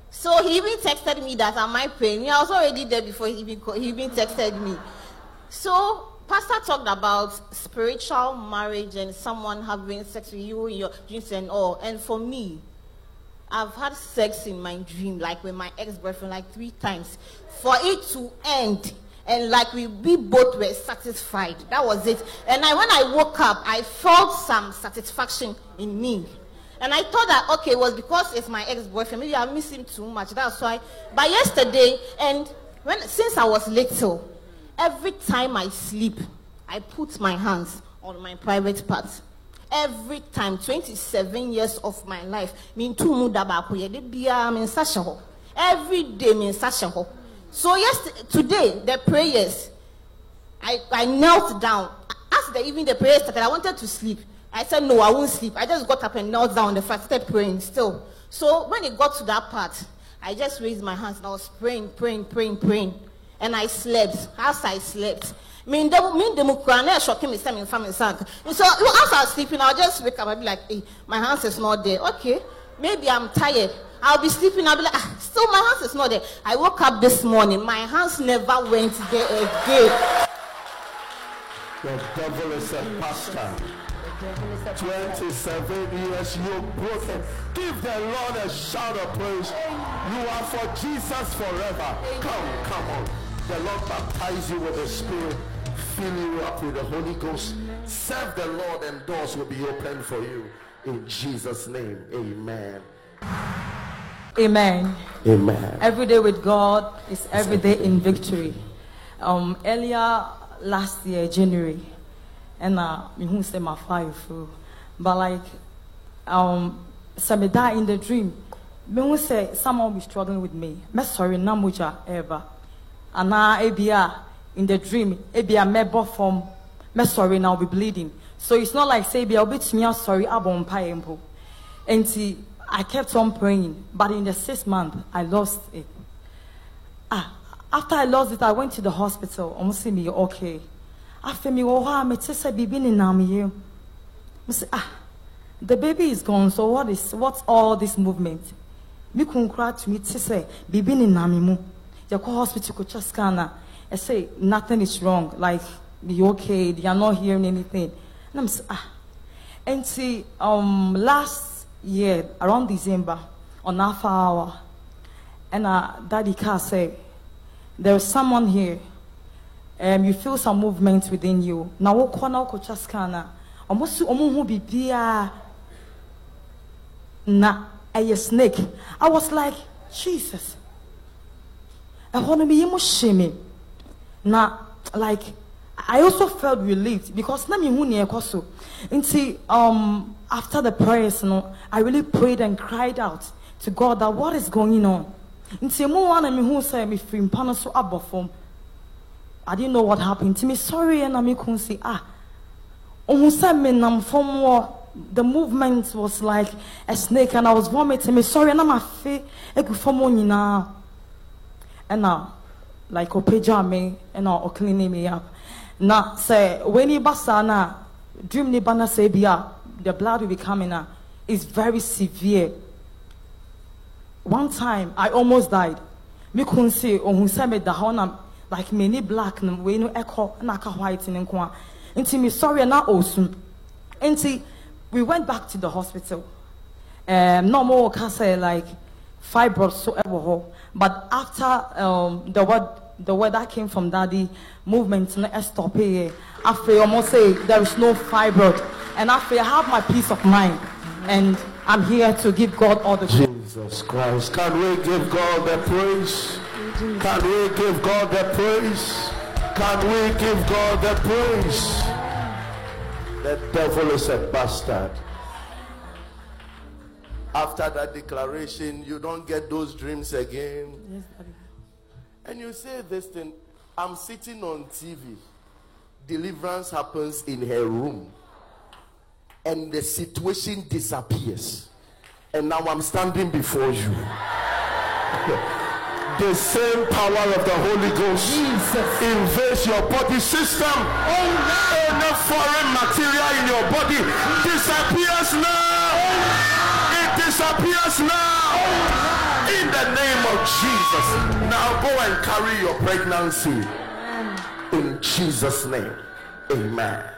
So he even texted me that am I praying? I was already there before he even he even texted me. So Pastor talked about spiritual marriage and someone having sex with you in your dreams and all. And for me, I've had sex in my dream, like with my ex-boyfriend, like three times. For it to end, and like we, we both were satisfied. That was it. And I, when I woke up, I felt some satisfaction in me. And I thought that okay, it was because it's my ex-boyfriend. Maybe I miss him too much. That's why. But yesterday, and when since I was little, every time I sleep, I put my hands on my private parts. Every time, 27 years of my life, hɔ. Uh, every day So yes, today the prayers, I, I knelt down. As the even the prayer started, I wanted to sleep. I said, No, I won't sleep. I just got up and knelt down the first started praying still. So when it got to that part, I just raised my hands and I was praying, praying, praying, praying. And I slept. As I slept. Me and them- me and them kura na shocking me say me family sank. And so as I was sleeping, I'll just wake up and be like, hey, my hands is not there. Okay, maybe I'm tired. I'll be sleeping. I'll be like, ah, still my hands is not there. I woke up this morning. My hands never went there again. The devil is a pastor. 27 years you broken. Give the Lord a shout of praise. You are for Jesus forever. Come, come on. The Lord baptize you with the Spirit, fill you up with the Holy Ghost. Serve the Lord and doors will be open for you. In Jesus' name, amen. Amen. Amen. Every day with God is every day in victory. Um, earlier last year, January, and uh, me who say my fire through, but like, um, some die in the dream. Me who say someone will be struggling with me. Me sorry, na muja ever. And now ebia in the dream, ebia me from me sorry now be bleeding. So it's not like say ebia I'll be to me sorry abon payempo. And see, I kept on praying, but in the sixth month, I lost it. Ah, after I lost it, I went to the hospital. Almost see me okay. After me, oh, I'm say baby in ah, the baby is gone. So what is what's all this movement? Me kun cry to me say baby in mu. You call hospital. I say nothing is wrong. Like you okay? They are not hearing anything. And I'm ah. And see, um, last year around December on Alpha Hour, and uh, Daddy Car said, "There is someone here. Um, you feel some movement within you. Now, what corner could just kana? Almost who be bia na a snake. I was like, Jesus. I want to be shaming. Now, like, I also felt relieved because na me hu ne And see, um after the prayers no, I really prayed and cried out to God that what is going on. Nti mo wana me hu say me free mpa no so abɔ fam. I didn't know what happened. Nti me sorry and me kun say ah. Ohun say me nam fam wɔ the movement was like a snake and I was vomiting. Me sorry and I'm afe egu fam hɔ nyinaa. ɛna like ɔpagya me ɛna ɔcleaning me up na sɛ w'ani ba saa no a dream ni ba na sɛ bi a the blood will be coming a is very severe. One time i almost died. Me kun se ohun sɛ me da hɔ na like me ni black wei no ɛkɔ na aka white ne nko a me sɔre na osu nti we went back to the hospital. Um, no more can say like fibroids so But after um, the word the word that came from daddy movement no stop here. After almost say there is no fibroid. And after I have my peace of mind. And I'm here to give God all the Jesus Christ. Can we give God the praise? Can we give God the praise? Can we give God the praise? The devil is a bastard. After that declaration, you don't get those dreams again. Yes. And you say this thing, I'm sitting on TV. Deliverance happens in her room. And the situation disappears. And now I'm standing before you. *laughs* The same power of the Holy Ghost invades your body system. Any foreign material in your body disappears now. It disappears now. In the name of Jesus. Now go and carry your pregnancy. In Jesus' name. Amen.